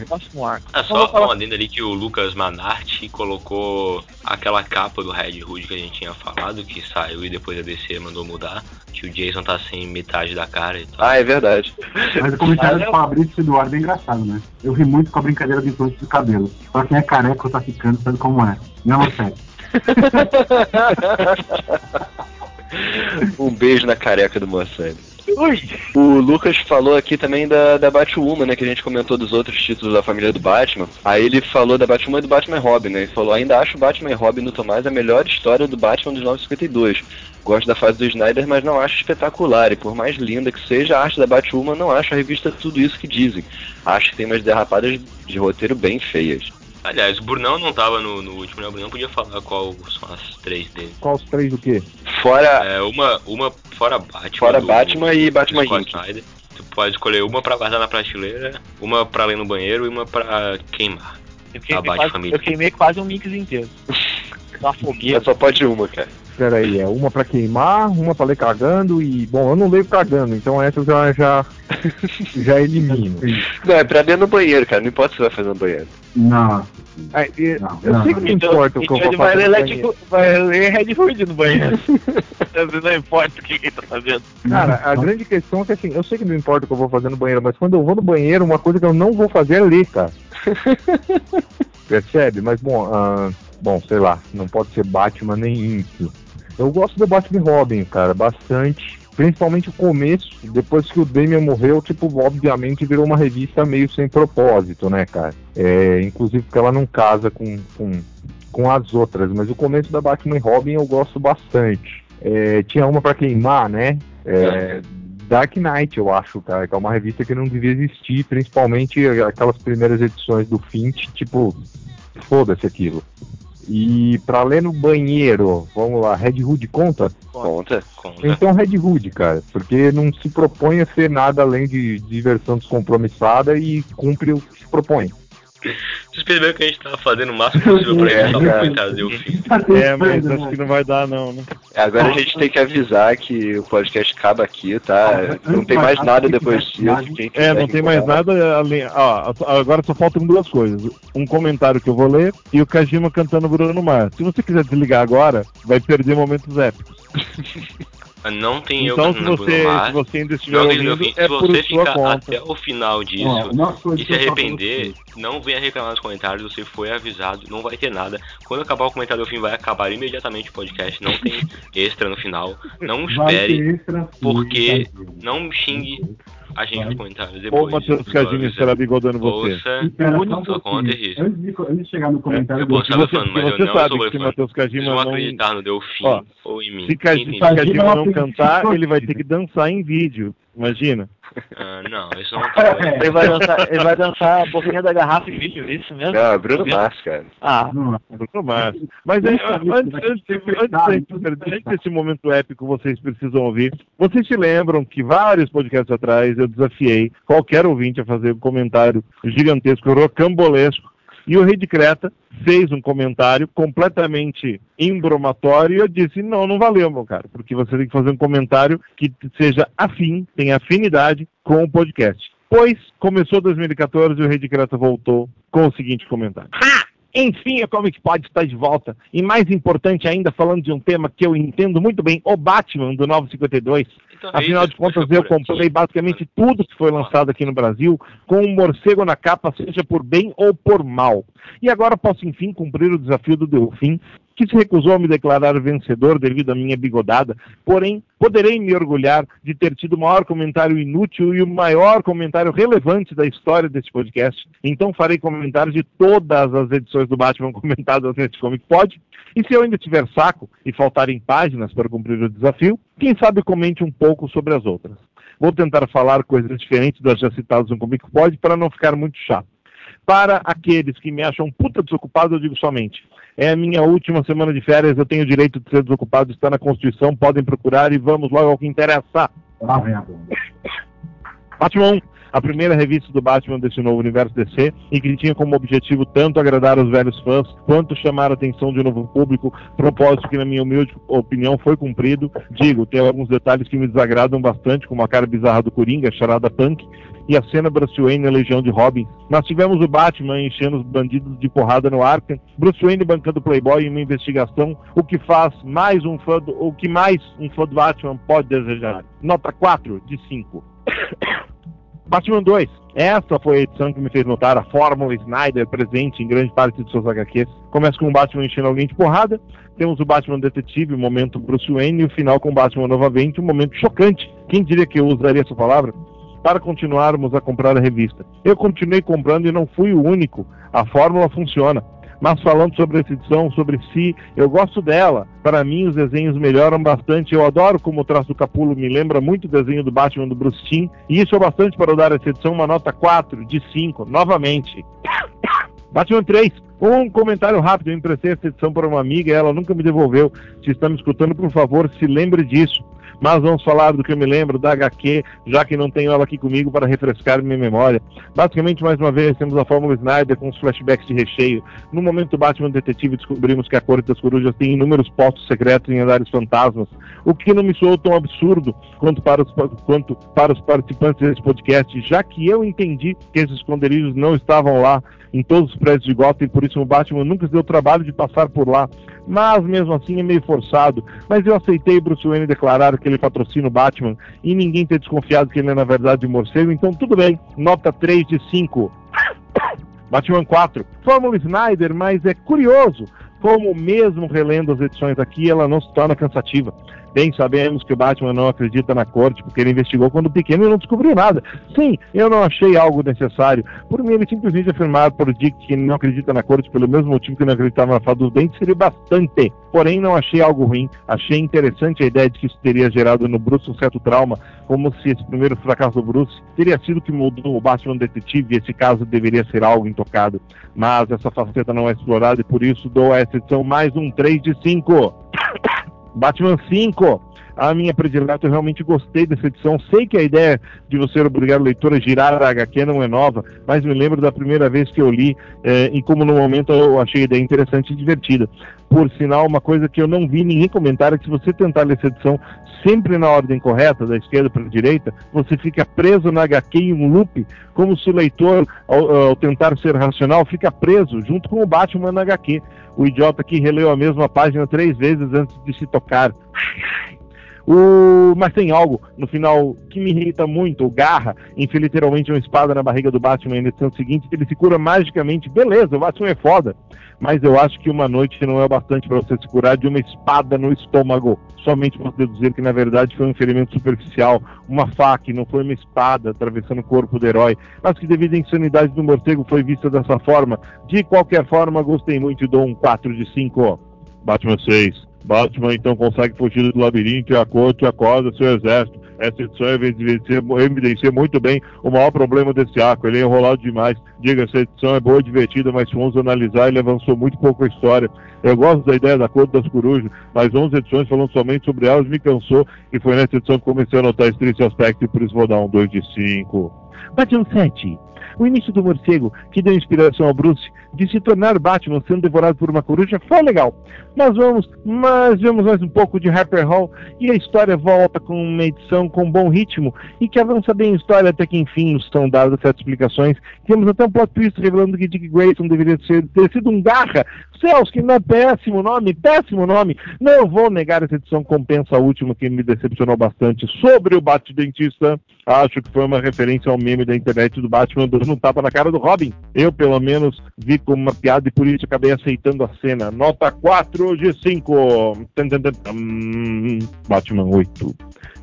Próximo arco. Ah, Não vou só falar- um adendo ali que o Lucas Manarte colocou aquela capa do Red Hood que a gente tinha falado, que saiu e depois a DC mandou mudar, que o Jason tá sem metade da cara e tal. Ah, é verdade. Mas o comentário do Fabrício Eduardo é engraçado, né? Eu ri muito com a brincadeira do implante do cabelo. Só quem é careca ou tá ficando sabe como é. Não é sério. um beijo na careca do Mossad. Ui! O Lucas falou aqui também da, da Batwoman, né? Que a gente comentou dos outros títulos da família do Batman. Aí ele falou da Batwoman e do Batman e Robin, né? Ele falou, ainda acho Batman e Robin no Tomás a melhor história do Batman dos 952. Gosto da fase do Snyder, mas não acho espetacular. E por mais linda que seja a arte da Batwoman, não acho a revista tudo isso que dizem. Acho que tem umas derrapadas de roteiro bem feias. Aliás, o Brunão não tava no, no último, né? O Brunão podia falar qual são as três dele. Qual os três do quê? Fora, É, uma, uma fora Batman. fora do- Batman e do Batman Scott. Snyder. Tu pode escolher uma pra guardar na prateleira, uma pra ler no banheiro e uma pra queimar. Eu queimei, Abate quase, família. eu queimei quase um mix inteiro. Uma fogueira. Só pode uma, cara. Pera aí, é uma pra queimar, uma pra ler cagando e. Bom, eu não leio cagando, então essa eu já, já, já elimino. Não, é pra ler no banheiro, cara. Não importa se você vai fazer no banheiro. Não. E- Não, eu não, sei que não importa o que eu Então vou vai fazer. ler, no Red vai ler Red Hood no banheiro. não importa o que ele tá fazendo. Cara, a grande questão é que assim, eu sei que não importa o que eu vou fazer no banheiro, mas quando eu vou no banheiro, uma coisa que eu não vou fazer é ler, cara. Percebe? Mas bom, ah, bom, sei lá, não pode ser Batman nem Inc. Eu gosto do Batman Robin, cara, bastante. Principalmente o começo, depois que o Damian morreu, tipo, obviamente virou uma revista meio sem propósito, né, cara? É, inclusive porque ela não casa com, com, com as outras, mas o começo da Batman Robin eu gosto bastante. É, tinha uma pra queimar, né? É, Dark Knight, eu acho, cara, que é uma revista que não devia existir, principalmente aquelas primeiras edições do Finch, tipo, foda-se aquilo. E pra ler no banheiro, vamos lá, Red Hood conta? Conta. Conta. Então Red Hood, cara, porque não se propõe a ser nada além de diversão descompromissada e cumpre o que se propõe. Vocês perceberam que a gente tava fazendo o máximo possível pra evitar o comentário do fim. É, mas acho que não vai dar, não, né? Agora a gente tem que avisar que o podcast acaba aqui, tá? Não tem mais nada depois disso. Quem É, não tem mais nada além. Ó, agora só faltam duas coisas: um comentário que eu vou ler e o Kajima cantando Bruno Mars. Se você quiser desligar agora, vai perder momentos épicos. Não tem eu Então, se cantando você, Bruno se você ainda estiver ouvindo, fim. é Se por você sua ficar conta. até o final disso Ó, uma coisa e se eu arrepender, não venha reclamar nos comentários, você foi avisado, não vai ter nada. Quando acabar o comentário do fim, vai acabar imediatamente o podcast, não tem extra no final. Não espere, ter extra, sim, porque não xingue a gente nos Vai. comentários Ou depois. o Matheus avisando. estará bigodando você. Ouça, só um só conta. Antes de, antes de chegar no comentário Eu do posso Se estar você, blefando, se mas eu você não sabe que se blefando. Matheus vão não. acreditar no Delfim Ó, ou em mim. Se, ela não que cantar, ele vai ter que dançar em vídeo. Imagina. Ah, não, isso não tá Ele vai dançar, ele vai dançar a boquinha da garrafa em vídeo, isso mesmo? Não, é Bruno Mars, cara. Ah, Bruno Mars. Mas é, antes, antes, antes, antes, desse momento épico vocês precisam ouvir, vocês se lembram que vários podcasts atrás eu desafiei qualquer ouvinte a fazer um comentário gigantesco, rocambolesco, e o Rei de Creta fez um comentário completamente embromatório e eu disse, não, não valeu, meu cara, porque você tem que fazer um comentário que seja afim, tenha afinidade com o podcast. Pois começou 2014 e o Rei de Creta voltou com o seguinte comentário. Enfim, a Comic Pod está de volta. E mais importante ainda, falando de um tema que eu entendo muito bem, o Batman do 952. Afinal de contas, eu comprei basicamente tudo que foi lançado aqui no Brasil com um morcego na capa, seja por bem ou por mal. E agora posso, enfim, cumprir o desafio do Delfim, que se recusou a me declarar vencedor devido à minha bigodada. Porém, poderei me orgulhar de ter tido o maior comentário inútil e o maior comentário relevante da história deste podcast. Então farei comentários de todas as edições do Batman comentadas neste Comic Pod. E se eu ainda tiver saco e faltarem páginas para cumprir o desafio, quem sabe comente um pouco sobre as outras. Vou tentar falar coisas diferentes das já citadas no Comic Pod para não ficar muito chato. Para aqueles que me acham puta desocupado, eu digo somente. É a minha última semana de férias, eu tenho o direito de ser desocupado, está na Constituição, podem procurar e vamos logo ao que interessa. Lá vem a bomba. Batman 1, a primeira revista do Batman desse novo universo DC e que tinha como objetivo tanto agradar os velhos fãs quanto chamar a atenção de um novo público, propósito que na minha humilde opinião foi cumprido. Digo, tem alguns detalhes que me desagradam bastante, como a cara bizarra do Coringa, a charada punk e a cena Bruce Wayne na Legião de Robin. Nós tivemos o Batman enchendo os bandidos de porrada no Arkham, Bruce Wayne bancando Playboy em uma investigação, o que faz mais um fã do, o que mais um fã do Batman pode desejar. Nota 4 de 5. Batman 2. Essa foi a edição que me fez notar a Fórmula Snyder presente em grande parte de suas HQs. Começa com o Batman enchendo alguém de porrada, temos o Batman Detetive, o momento Bruce Wayne, e o final com o Batman novamente, um momento chocante. Quem diria que eu usaria essa palavra? Para continuarmos a comprar a revista. Eu continuei comprando e não fui o único. A fórmula funciona. Mas falando sobre essa edição, sobre si, eu gosto dela. Para mim, os desenhos melhoram bastante. Eu adoro como o traço do Capulo me lembra muito o desenho do Batman do Bruce Timm. E isso é bastante para eu dar essa edição uma nota 4 de 5, novamente. Batman 3. Um comentário rápido. Eu emprestei essa edição para uma amiga ela nunca me devolveu. Se está me escutando, por favor, se lembre disso. Mas vamos falar do que eu me lembro da HQ, já que não tenho ela aqui comigo para refrescar minha memória. Basicamente, mais uma vez, temos a Fórmula Snyder com os flashbacks de recheio. No momento Batman Detetive, descobrimos que a Corte das Corujas tem inúmeros postos secretos em andares fantasmas, o que não me soou tão absurdo quanto para os, quanto para os participantes desse podcast, já que eu entendi que esses esconderijos não estavam lá em todos os prédios de Gotham por isso o Batman nunca se deu trabalho de passar por lá. Mas mesmo assim é meio forçado. Mas eu aceitei Bruce Wayne declarar que ele patrocina o Batman e ninguém ter desconfiado que ele é na verdade um morcego, então tudo bem. Nota 3 de 5. Batman 4. Fórmula Snyder, mas é curioso como mesmo relendo as edições aqui, ela não se torna cansativa. Bem, sabemos que o Batman não acredita na corte porque ele investigou quando pequeno e não descobriu nada. Sim, eu não achei algo necessário. Por mim, ele simplesmente afirmar por Dick que não acredita na corte pelo mesmo motivo que não acreditava na fada dos dentes seria bastante. Porém, não achei algo ruim. Achei interessante a ideia de que isso teria gerado no Bruce um certo trauma, como se esse primeiro fracasso do Bruce teria sido que mudou o Batman detetive e esse caso deveria ser algo intocado. Mas essa faceta não é explorada e por isso dou a essa edição mais um 3 de 5. Batman 5. a minha predileta, eu realmente gostei dessa edição. Sei que a ideia de você obrigar o leitor a girar a HQ não é nova, mas me lembro da primeira vez que eu li eh, e como no momento eu achei a ideia interessante e divertida. Por sinal, uma coisa que eu não vi ninguém comentar é que se você tentar ler essa edição sempre na ordem correta, da esquerda para a direita, você fica preso na HQ em um loop, como se o leitor, ao, ao tentar ser racional, fica preso junto com o Batman na HQ. O idiota que releu a mesma página três vezes antes de se tocar. O... Mas tem algo no final que me irrita muito. O Garra enfia literalmente uma espada na barriga do Batman na edição seguinte, ele se cura magicamente. Beleza, o Batman é foda. Mas eu acho que uma noite não é bastante para você se curar de uma espada no estômago. Somente para deduzir que na verdade foi um ferimento superficial, uma faca, não foi uma espada atravessando o corpo do herói, mas que devido à insanidade do morcego foi vista dessa forma. De qualquer forma, gostei muito e dou um 4 de 5. Batman 6. Batman então consegue fugir do labirinto e a corte acorda seu exército. Essa edição evidencia, muito bem o maior problema desse arco. Ele é enrolado demais. Diga, essa edição é boa divertida, mas se vamos analisar, ele avançou muito pouco a história. Eu gosto da ideia da Corte das Corujas, mas 11 edições falando somente sobre elas me cansou e foi nessa edição que comecei a notar esse triste aspecto e por isso vou dar um 2 de 5. Batman 7. O início do morcego, que deu inspiração ao Bruce, de se tornar Batman sendo devorado por uma coruja, foi legal. Mas vamos, mas vemos mais um pouco de Harper Hall e a história volta com uma edição com bom ritmo e que avança bem a história até que enfim nos dadas certas explicações. Temos até um plot twist revelando que Dick Grayson deveria ser, ter sido um garra. Céus, que não é péssimo nome, péssimo nome. Não vou negar essa edição compensa a última que me decepcionou bastante sobre o Bate-Dentista. Acho que foi uma referência ao meme da internet do Batman dando um tapa na cara do Robin. Eu, pelo menos, vi como uma piada e por isso acabei aceitando a cena. Nota 4 de 5. Batman 8.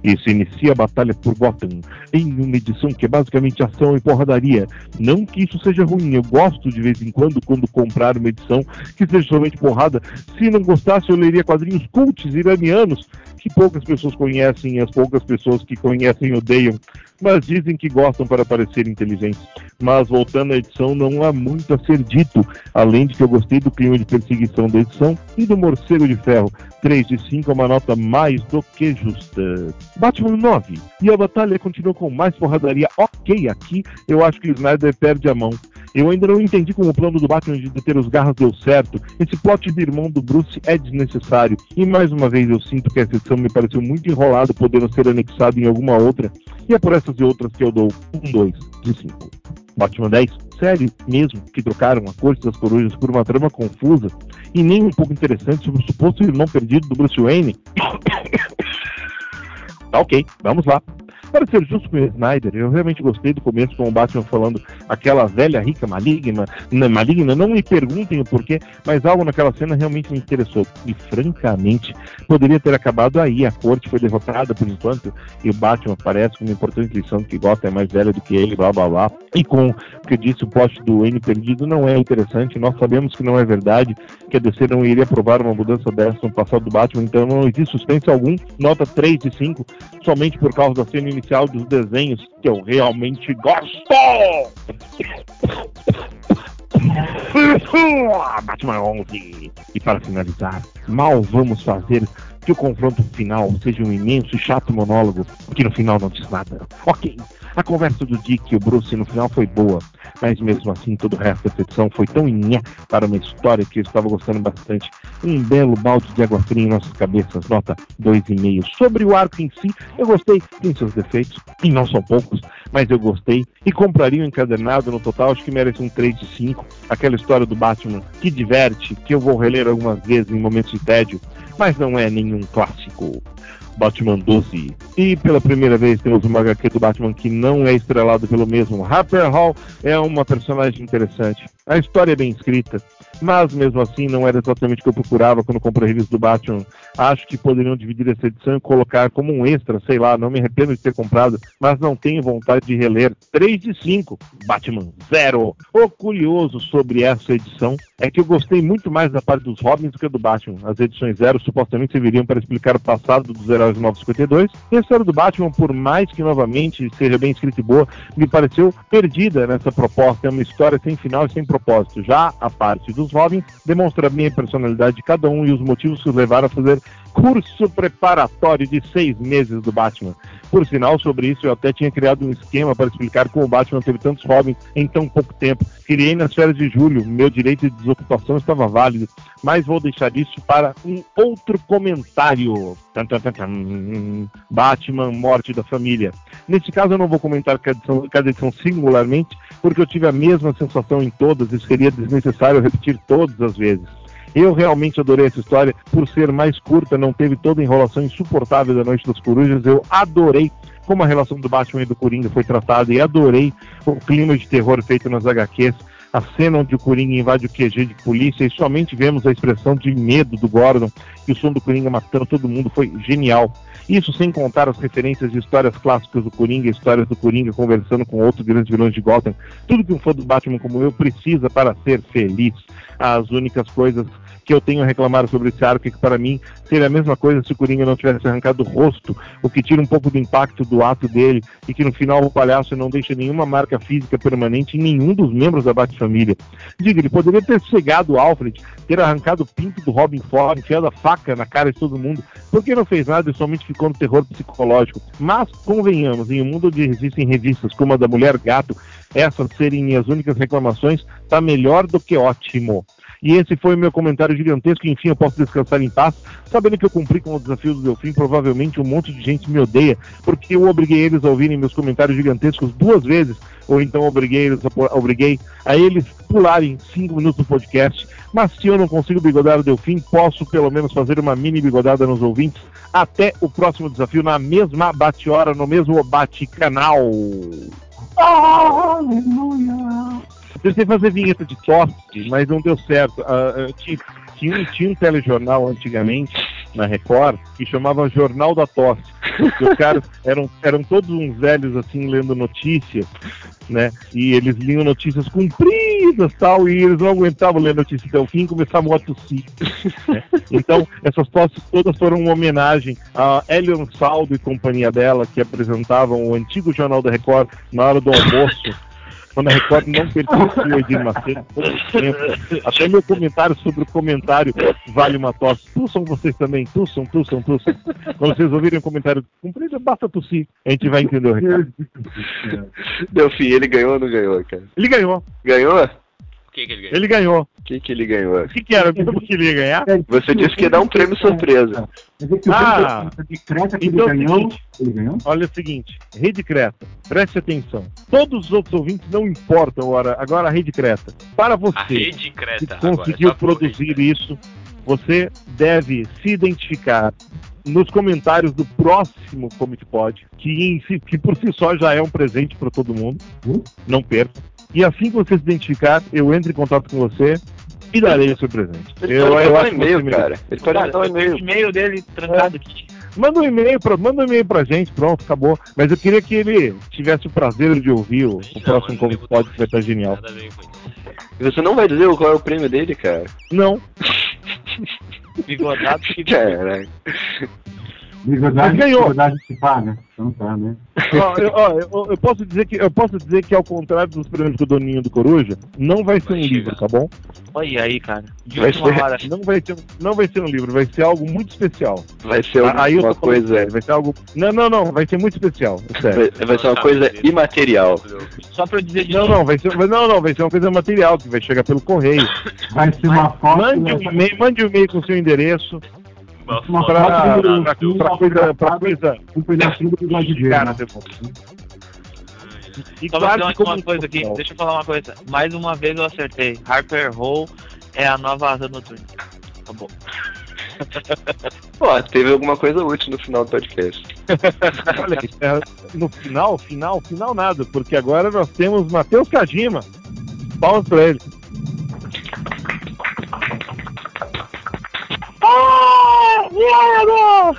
E se inicia a batalha por Gotham, em uma edição que é basicamente ação e porradaria. Não que isso seja ruim, eu gosto de vez em quando, quando comprar uma edição que seja somente porrada. Se não gostasse, eu leria quadrinhos cults iranianos, que poucas pessoas conhecem e as poucas pessoas que conhecem odeiam, mas dizem que gostam para parecer inteligentes. Mas voltando à edição, não há muito a ser dito, além de que eu gostei do clima de perseguição da edição e do Morcego de Ferro. 3 de 5 é uma nota mais do que justa. Batman 9. E a batalha continua com mais porradaria. Ok, aqui eu acho que o Snyder perde a mão. Eu ainda não entendi como o plano do Batman de deter os garras deu certo. Esse plot de irmão do Bruce é desnecessário. E mais uma vez eu sinto que essa edição me pareceu muito enrolada, podendo ser anexado em alguma outra. E é por essas e outras que eu dou um 2 de 5. Batman 10, sério mesmo que trocaram a corte das corujas por uma trama confusa e nem um pouco interessante sobre o suposto irmão perdido do Bruce Wayne? tá ok, vamos lá. Para ser justo com o Snyder, eu realmente gostei do começo com o Batman falando aquela velha rica maligna, maligna, não me perguntem o porquê, mas algo naquela cena realmente me interessou. E francamente, poderia ter acabado aí. A corte foi derrotada por enquanto e o Batman aparece com uma importante lição que Gotham é mais velha do que ele, blá blá blá. E com o que disse, o poste do N perdido não é interessante. Nós sabemos que não é verdade, que a DC não iria aprovar uma mudança dessa no passado do Batman, então não existe suspense algum. Nota 3 de 5, somente por causa da cena inicial dos desenhos que eu realmente gosto. Batman 11. E para finalizar, mal vamos fazer que o confronto final seja um imenso e chato monólogo que no final não diz nada. Ok, a conversa do Dick e o Bruce no final foi boa, mas mesmo assim todo o resto da edição foi tão inhé para uma história que eu estava gostando bastante. Um belo balde de água fria em nossas cabeças, nota 2,5. Sobre o arco em si, eu gostei, tem seus defeitos, e não são poucos, mas eu gostei. E compraria um encadernado no total, acho que merece um 3 de 5. Aquela história do Batman que diverte, que eu vou reler algumas vezes em momentos de tédio, mas não é nenhum clássico. Batman 12. E pela primeira vez temos uma HQ do Batman que não é estrelado pelo mesmo. Harper Hall é uma personagem interessante. A história é bem escrita, mas mesmo assim não era exatamente o que eu procurava quando comprei reviews do Batman. Acho que poderiam dividir essa edição e colocar como um extra, sei lá, não me arrependo de ter comprado, mas não tenho vontade de reler. 3 de 5, Batman 0. O curioso sobre essa edição é que eu gostei muito mais da parte dos Robins do que do Batman. As edições 0 supostamente serviriam para explicar o passado dos heróis super-heróis do 952. E a história do Batman, por mais que novamente seja bem escrita e boa, me pareceu perdida nessa proposta. É uma história sem final e sem propósito. Já a parte dos Robins demonstra bem a personalidade de cada um e os motivos que os levaram a fazer curso preparatório de seis meses do Batman. Por sinal, sobre isso eu até tinha criado um esquema para explicar como o Batman teve tantos Robins em tão pouco tempo. Criei nas férias de julho, meu direito de desocupação estava válido, mas vou deixar isso para um outro comentário. Batman, morte da família. Nesse caso eu não vou comentar cada edição, cada edição singularmente, porque eu tive a mesma sensação em todas e seria desnecessário repetir todas as vezes. Eu realmente adorei essa história, por ser mais curta, não teve toda a enrolação insuportável da Noite das Corujas. Eu adorei como a relação do Batman e do Coringa foi tratada e adorei o clima de terror feito nas HQs. A cena onde o Coringa invade o QG de polícia e somente vemos a expressão de medo do Gordon e o som do Coringa matando todo mundo foi genial. Isso sem contar as referências de histórias clássicas do Coringa, histórias do Coringa conversando com outros grandes vilões de Gotham. Tudo que um fã do Batman como eu precisa para ser feliz. As únicas coisas que eu tenho a reclamar sobre esse arco que para mim seria a mesma coisa se o Coringa não tivesse arrancado o rosto, o que tira um pouco do impacto do ato dele e que no final o palhaço não deixa nenhuma marca física permanente em nenhum dos membros da Bat-família. Diga, ele poderia ter cegado o Alfred, ter arrancado o pinto do Robin fora, enfiado a faca na cara de todo mundo, porque não fez nada e somente ficou no terror psicológico. Mas, convenhamos, em um mundo onde existem revistas como a da Mulher Gato, essas serem minhas únicas reclamações, tá melhor do que ótimo. E esse foi o meu comentário gigantesco. Enfim, eu posso descansar em paz, sabendo que eu cumpri com o desafio do Delfim. Provavelmente um monte de gente me odeia, porque eu obriguei eles a ouvirem meus comentários gigantescos duas vezes, ou então obriguei eles a, obriguei a eles pularem cinco minutos do podcast. Mas se eu não consigo bigodar o Delfim, posso pelo menos fazer uma mini bigodada nos ouvintes. Até o próximo desafio na mesma bate-hora, no mesmo bate-canal. Aleluia! Tentei fazer vinheta de tosse, mas não deu certo. Uh, uh, tinha, tinha, um, tinha um telejornal antigamente, na Record, que chamava Jornal da Tosse. os caras eram, eram todos uns velhos assim, lendo notícias, né? E eles liam notícias compridas tal, e eles não aguentavam ler notícias até o fim e começavam a tossir. Né? Então, essas tosses todas foram uma homenagem a Elion Saldo e companhia dela, que apresentavam o antigo Jornal da Record na hora do almoço quando a Record não pertencia ao Edir Macedo, até meu comentário sobre o comentário vale uma tosse. Tussam vocês também, tussam, tussam, tussam. Quando vocês ouvirem um comentário comprido, basta tossir. A gente vai entender o recado. Delfim, ele ganhou ou não ganhou, cara? Ele ganhou. Ganhou? O que, que ele ganhou? Ele ganhou. O que, que ele ganhou? O que, que era? Como que ele ia ganhar? Você disse que ia dar um prêmio surpresa. É o Ah, Creta então o ele ganhou, ele ganhou? Olha o seguinte, Rede Creta, preste atenção. Todos os outros ouvintes não importam agora, agora a Rede Creta. Para A você rede que Creta. agora, conseguiu por produzir rede isso, você deve se identificar nos comentários do próximo Comic Pod, que, em si- que por si só já é um presente para todo mundo. Hum? Não perca. E assim que você se identificar, eu entro em contato com você e darei o seu presente. Ele eu, pode eu mandar um e-mail, cara. Ele pode mandar um tenho o e-mail. e-mail dele trancado aqui. Manda um e-mail pra, manda um e-mail pra gente, pronto, acabou. Mas eu queria que ele tivesse o prazer de ouvir o, o próximo ele Comic levou Pod, tudo que vai estar genial. E você não vai dizer qual é o prêmio dele, cara? Não, Bigodado que Caraca. Mas ganhou. bigodagem se paga. Então tá, né? Ó, eu, ó, eu- eu posso dizer que eu posso dizer que ao contrário dos prêmios do Doninho do Coruja, não vai ser Vai um chegar. livro, tá bom? Olha aí, cara. De Vai ser- hora. Não vai ser, não vai ser um livro, vai ser algo muito especial. Vai ser Ah, uma falando coisa. sério, vai ser algo. Não, não, não, vai ser muito especial, é sério. Vai, vai ser uma coisa imaterial. Só pra eu dizer de Não, não, vai ser, não, não, vai ser uma coisa material que vai chegar pelo correio. Vai ser uma foto. Mande um e-mail, mande um e-mail com o seu endereço Uma Uma foto pra, do- pra, do- pra coisa, pra coisa Um pedacinho do dele. cara, né? E Só pra dizer uma, uma coisa aqui, deixa eu falar uma coisa. Mais uma vez eu acertei. Harper Hole é a nova asa noturna. Tá bom. Pô, teve alguma coisa útil no final do podcast. Olha, é, no final, final, final nada, porque agora nós temos Matheus Kajima. Palmas pra ele. Ah, viado!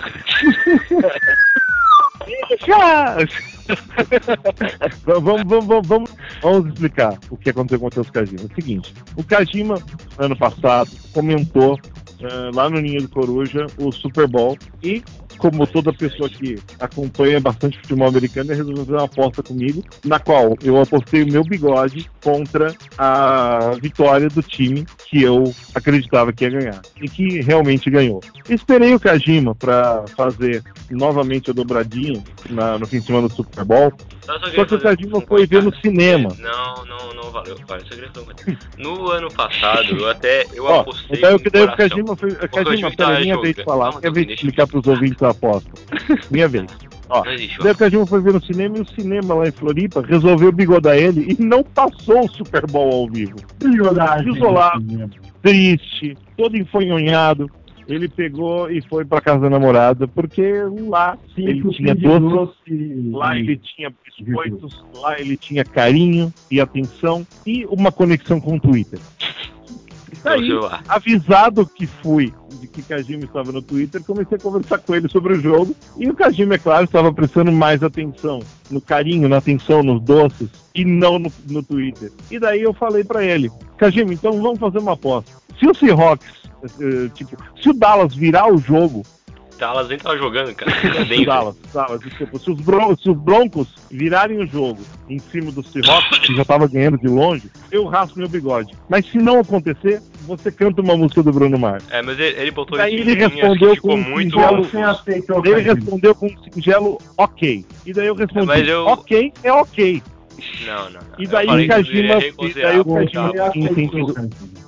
Va- vamos, vamos, vamos, vamos, vamos explicar o que aconteceu com o Matheus Kajima. É o seguinte, o Kajima, ano passado, comentou eh, lá no Ninho do Coruja o Super Bowl e como toda pessoa que acompanha bastante futebol americano, resolveu fazer uma aposta comigo, na qual eu apostei o meu bigode contra a vitória do time que eu acreditava que ia ganhar. E que realmente ganhou. Esperei o Kajima para fazer novamente a dobradinha na- no fim de semana do Super Bowl. Só, que o Kajima foi ver no cinema. Não, não, não valeu. Comentário. No ano passado, eu até eu Ó, apostei. daí, o com que daí o. Kajima foi. Kajima, pera, minha vez de falar, minha vez de eu explicar pros ouvintes a aposta. Minha vez. Ó, Não daí o Kajima foi ver no cinema e o cinema lá em Floripa resolveu bigodar ele e não passou o Super Bowl ao vivo. Bigodagem. Isolado. Triste, todo enfonhonhado. Ele pegou e foi pra casa da namorada, porque lá ele tinha doce, lá ele tinha biscoitos, lá ele tinha carinho e atenção e uma conexão com o Twitter. E No daí, celular. avisado que fui de que Kajima estava no Twitter, comecei a conversar com ele sobre o jogo. E o Kajima, é claro, estava prestando mais atenção no carinho, na atenção, nos doces e não no, no Twitter. E daí eu falei pra ele: Kajima, então vamos fazer uma aposta. Se o Seahawks, tipo, se o Dallas virar o jogo, Dallas nem tava jogando, cara. o Denver. Dallas, Dallas, desculpa, se os, Bron- se os Broncos virarem o jogo em cima do Seahawks, que já tava ganhando de longe, eu raspo meu bigode. Mas se não acontecer, você canta uma música do Bruno Mars. É, mas ele, ele botou Daí ele respondeu que ficou com um muito singelo aceitou, Ele respondeu com um singelo ok. E daí eu respondi, Mas eu- ok é ok. Não, não, não. E daí o Kajima- e daí o Kajima-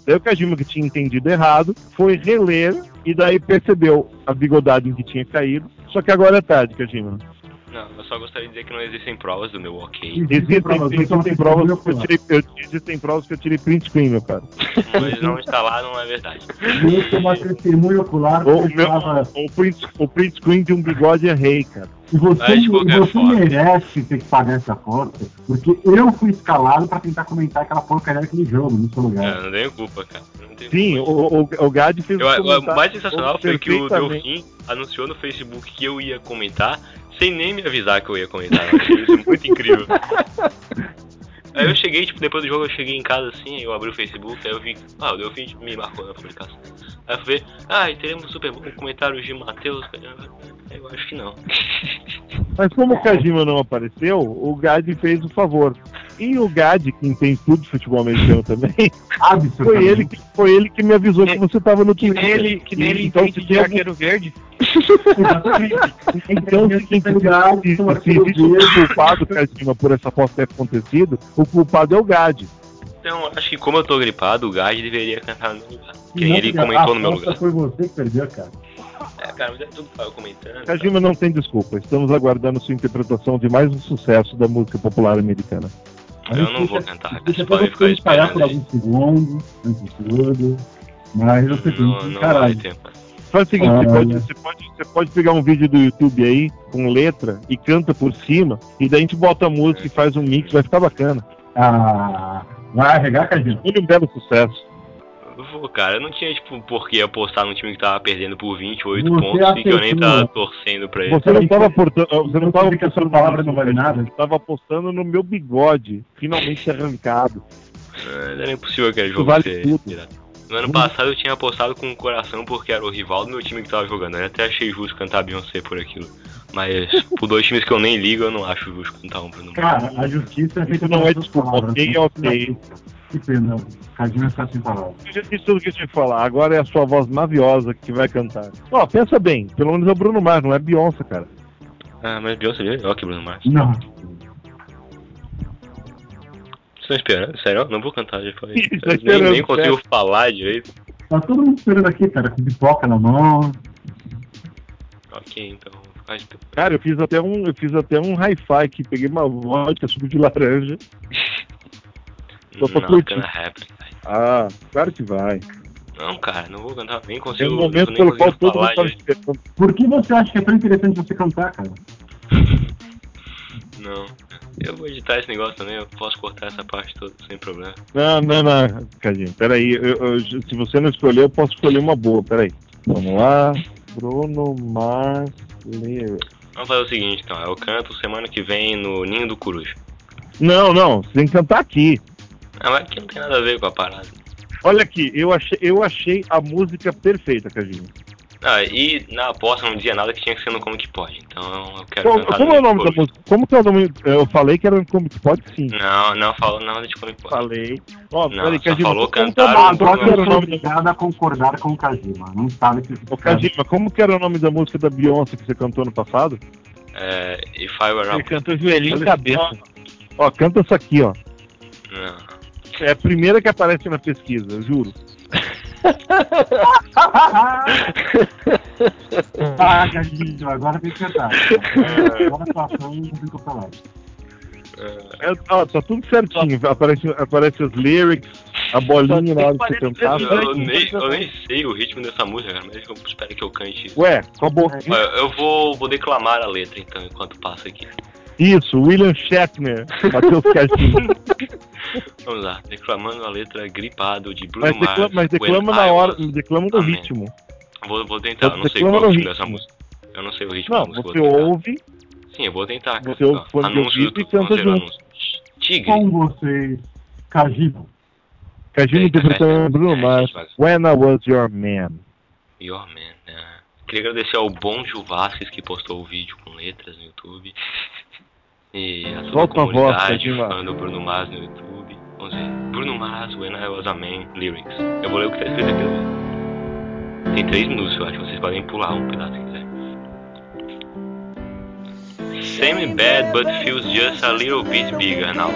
Daí o Kajima, que tinha entendido errado, foi reler e daí percebeu a bigodagem que tinha caído. Só que agora é tarde, Kajima. Não, eu só gostaria de dizer que não existem provas do meu ok. Existem, provas, existem, provas que eu tirei, eu- existem provas que eu tirei print screen, meu cara. Mas não lá, não é verdade. Eu sou uma testemunha ocular O, meu, estava... o, print, o print screen de um bigode é rei, cara. E você, e você merece ter que pagar essa conta, porque eu fui escalado pra tentar comentar aquela porcaria daquele jogo no seu É, lugar. eu não tenho culpa, cara. Tenho Sim, culpa. o, o, o Gad fez Eu, um o mais sensacional foi que o Delfim anunciou no Facebook que eu ia comentar sem nem me avisar que eu ia comentar. Achei isso muito incrível. Aí eu cheguei, tipo, depois do jogo eu cheguei em casa assim, eu abri o Facebook, aí eu vi, ah, o Delfim tipo, me marcou na publicação. Aí eu fui ver, ah, e teremos um super bom comentário de Matheus. Eu acho que não. Mas como o Kajima não apareceu, o Gad fez o favor. E o Gad, que entende tudo de futebol americano também, foi ele que, foi ele que me avisou que você tava no Que Twitter. nele, que nele então, entende se de tem algum- arqueiro verde. Então, se, se, se, se existe um culpado, Kajima, por essa foto ter acontecido, o culpado é o Gad. Então, acho que como eu tô gripado, o Gard deveria cantar no meu lugar. Que não, ele comentou a no meu lugar. Foi você que perdeu, cara. É, cara, mas é tudo eu comentando. Kajima não tem desculpa. Estamos aguardando sua interpretação de mais um sucesso da música popular americana. Eu não vou cantar, cara. Você pode ficar por alguns segundos, antes de tudo. Mas você tem Não, que não vai caralho. Faz o seguinte, você, pode, você, pode, você pode pegar um vídeo do YouTube aí, com letra, e canta por cima, e daí a gente bota a música e faz um mix, vai ficar bacana. Ah, vai arregar, Cadinho. Olha um belo sucesso. Vou, cara, eu não tinha, tipo, por que apostar num time que tava perdendo por 28 Você pontos e que eu nem tava torcendo pra ele. Você não estava aportando, você não tava que a sua apostando palavra não vale nada. Você estava apostando no meu bigode, finalmente arrancado. Ah, Não era impossível aquele jogo vale ser tudo. No ano passado eu tinha apostado com o coração porque era o rival do meu time que tava jogando. Eu até achei justo cantar Beyoncé por aquilo. Mas por dois times que eu nem ligo, eu não acho justo cantar um pro número. Cara, a justiça é feita não é desculpa, palavras. ok, ok. Que pena. Cadinho está sem palavras. Eu já disse tudo que eu tinha que falar, agora é a sua voz maviosa que vai cantar. Ó, pensa bem, pelo menos é o Bruno Mars, não é Beyoncé, cara. Ah, mas Beyoncé é melhor que Bruno Mars. Não. Vocês estão esperando? Sério? Não vou cantar, já falei. Nem, nem consigo falar direito. Tá todo mundo esperando aqui, cara, com pipoca na mão. Ok, então. Cara, eu fiz até um, eu fiz até um hi-fi aqui, peguei uma vodka, suco de laranja. Só pra Not curtir. happen. Ah, claro que vai. Não, cara, não vou cantar. Nem É consigo. um eu momento pelo qual todo mundo tá esperando. Por que você acha que é tão interessante você cantar, cara? Não. Eu vou editar esse negócio também, eu posso cortar essa parte toda sem problema. Não, não, não, Cadinho, peraí. Eu, eu, se você não escolher, eu posso escolher uma boa, peraí. Vamos lá. Bruno Mars Lyrics. Vamos fazer o seguinte então, eu canto semana que vem no Ninho do Coruja. Não, não, você tem que cantar aqui. Ah, mas aqui não tem nada a ver com a parada. Olha aqui, eu achei, eu achei a música perfeita, Cadinho. Ah, e na aposta não dizia nada que tinha que ser no Comic Pod. Então eu quero Como, cantar como é o nome da música? Como que é o nome? Eu falei que era no Comic Pod, sim. Não, não falou nada de Comic Pod. Falei. Ó, Não, peraí, só Kajima, falou cantar é eu sou obrigado a concordar com o Kajima. Não sabe que Ô, Kajima, como que era o nome da música da Beyoncé que você cantou no passado? É, If I Were Ele a... canta joelhinho e cabeça. Ó, canta essa aqui, ó. Não. É a primeira que aparece na pesquisa, eu juro. Ah, Kajima, agora tem que cantar. Agora a situação não tem que falar. É, ó, tá tudo certinho. Aparece, aparece os lyrics, a bolinha na hora de você cantar. Eu, eu nem, eu nem sei o ritmo dessa música, cara, mas eu espero que eu cante isso. Ué, com a boca. Ó, Eu vou, vou declamar a letra então, enquanto passa aqui. Isso, William Shatner, Matheus Kajima. Vamos lá, declamando a letra gripado de Bruno Mas, declama, Mars. mas declama na hora, Was- declama no Amém. ritmo. Vou, vou tentar, eu não sei qual é o no ritmo dessa música. Eu não sei o ritmo Não, da música. você ouve, Sim, eu vou tentar. cara. Você ouve fone de ouvido do e canta junto. Tigre. Com vocês. Kajima Eita, interpretando. Bruno É, Mars, When I Was Your Man. Your Man, né? Queria agradecer ao Bom Gil Vasquez que postou o vídeo com letras no YouTube. E a toda Solta a voz, comunidade Kajima. fã do Bruno Mars no YouTube. Vamos ver. Bruno Mars, When I Was a Man, Lyrics. Eu vou ler o que tá escrito aqui. né? Tem três minutos, eu acho. Vocês podem pular um pedaço se quiser. Same bad, but feels just a little bit bigger now.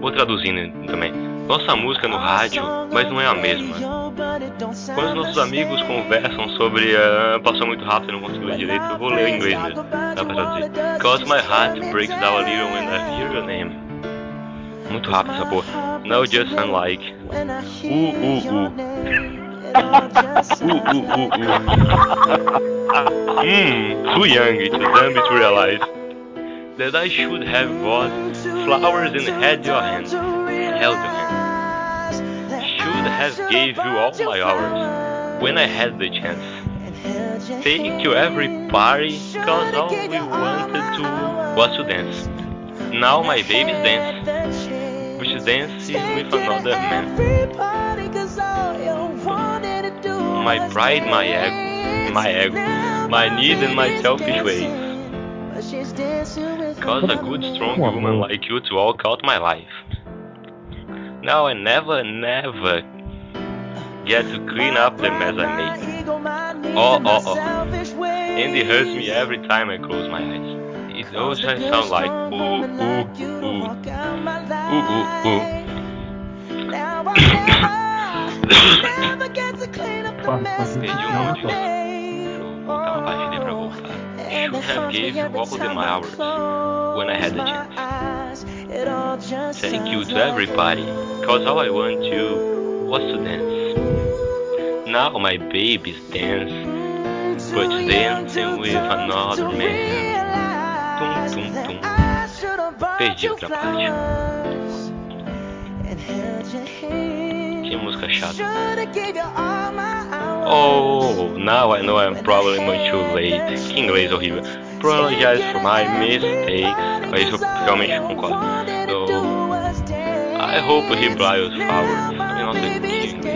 Vou traduzindo também. Nossa música no rádio, mas não é a mesma. Quando os nossos amigos conversam sobre ah, passou muito rápido, não consigo ler direito, eu vou ler em inglês mesmo. Dá pra traduzir. Cause my heart breaks down a little when I hear your name. Muito rápido essa porra. Now just unlike. Uh, uh, uh. Uh, uh, uh, uh. Mmm, too young, too dumb to realize that I should have bought flowers and had your hand. Held your hand. Have gave you all my hours when I had the chance. Take you every party, cause all we wanted to was to dance. Now my baby's dance, which dances with another man. My pride, my ego, my ego, my need and my selfish ways. Cause a good strong woman like you to walk out my life. Now I never, never get to clean up the mess I made. Oh, oh, oh. And it hurts me every time I close my eyes. It always sounds like ooh, ooh, ooh. Ooh, ooh, ooh. Perdi monte de Deixa eu voltar uma partida pra voltar. Should have gave you all the my hours when I had the chance. Thank you to everybody, cause all I want to was to dance. Now my baby's dance, but dancing with another man. Tum, tum, tum. Perdi outra parte. Que música chata. Oh, now I know I'm probably much too late. Que inglês horrível. Apologize for my mistakes. Isso eu realmente concordo. So, I hope he blows flowers. Não sei que inglês.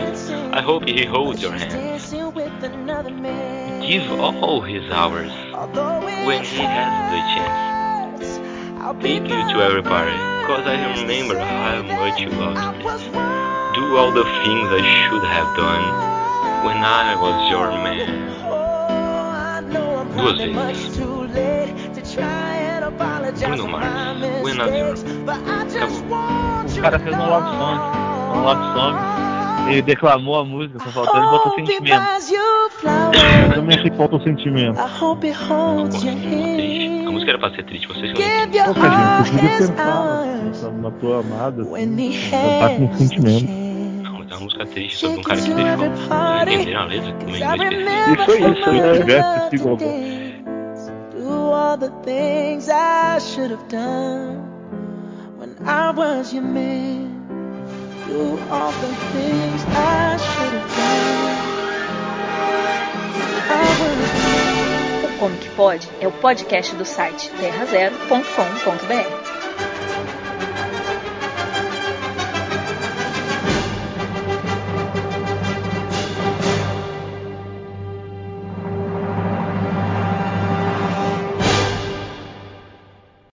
I hope he holds your hand. Give all his hours when he has the chance. Take you to every party, cause I remember how much you loved me. Do all the things I should have done when I was your man. Duas vezes. Bruno Mars, When I Was Your Acabou. O cara fez um love song. Um love song. Ele declamou a música, só faltou ele botar sentimento. Eu também achei que falta o sentimento. Triste. A música era pra ser triste, vocês que não Pô, Kajima, você podia pensar na, na tua amada, assim, cantar com sentimento. Não, mas é uma música triste sobre um cara que deixou. Vocês entenderam a letra? Como é perfeito. Isso aí, se eu tivesse sido a voz. Do all the things I should have done when I was your man. Do all the things I should have done. O Comic Pod é o podcast do site terrazero.com.br.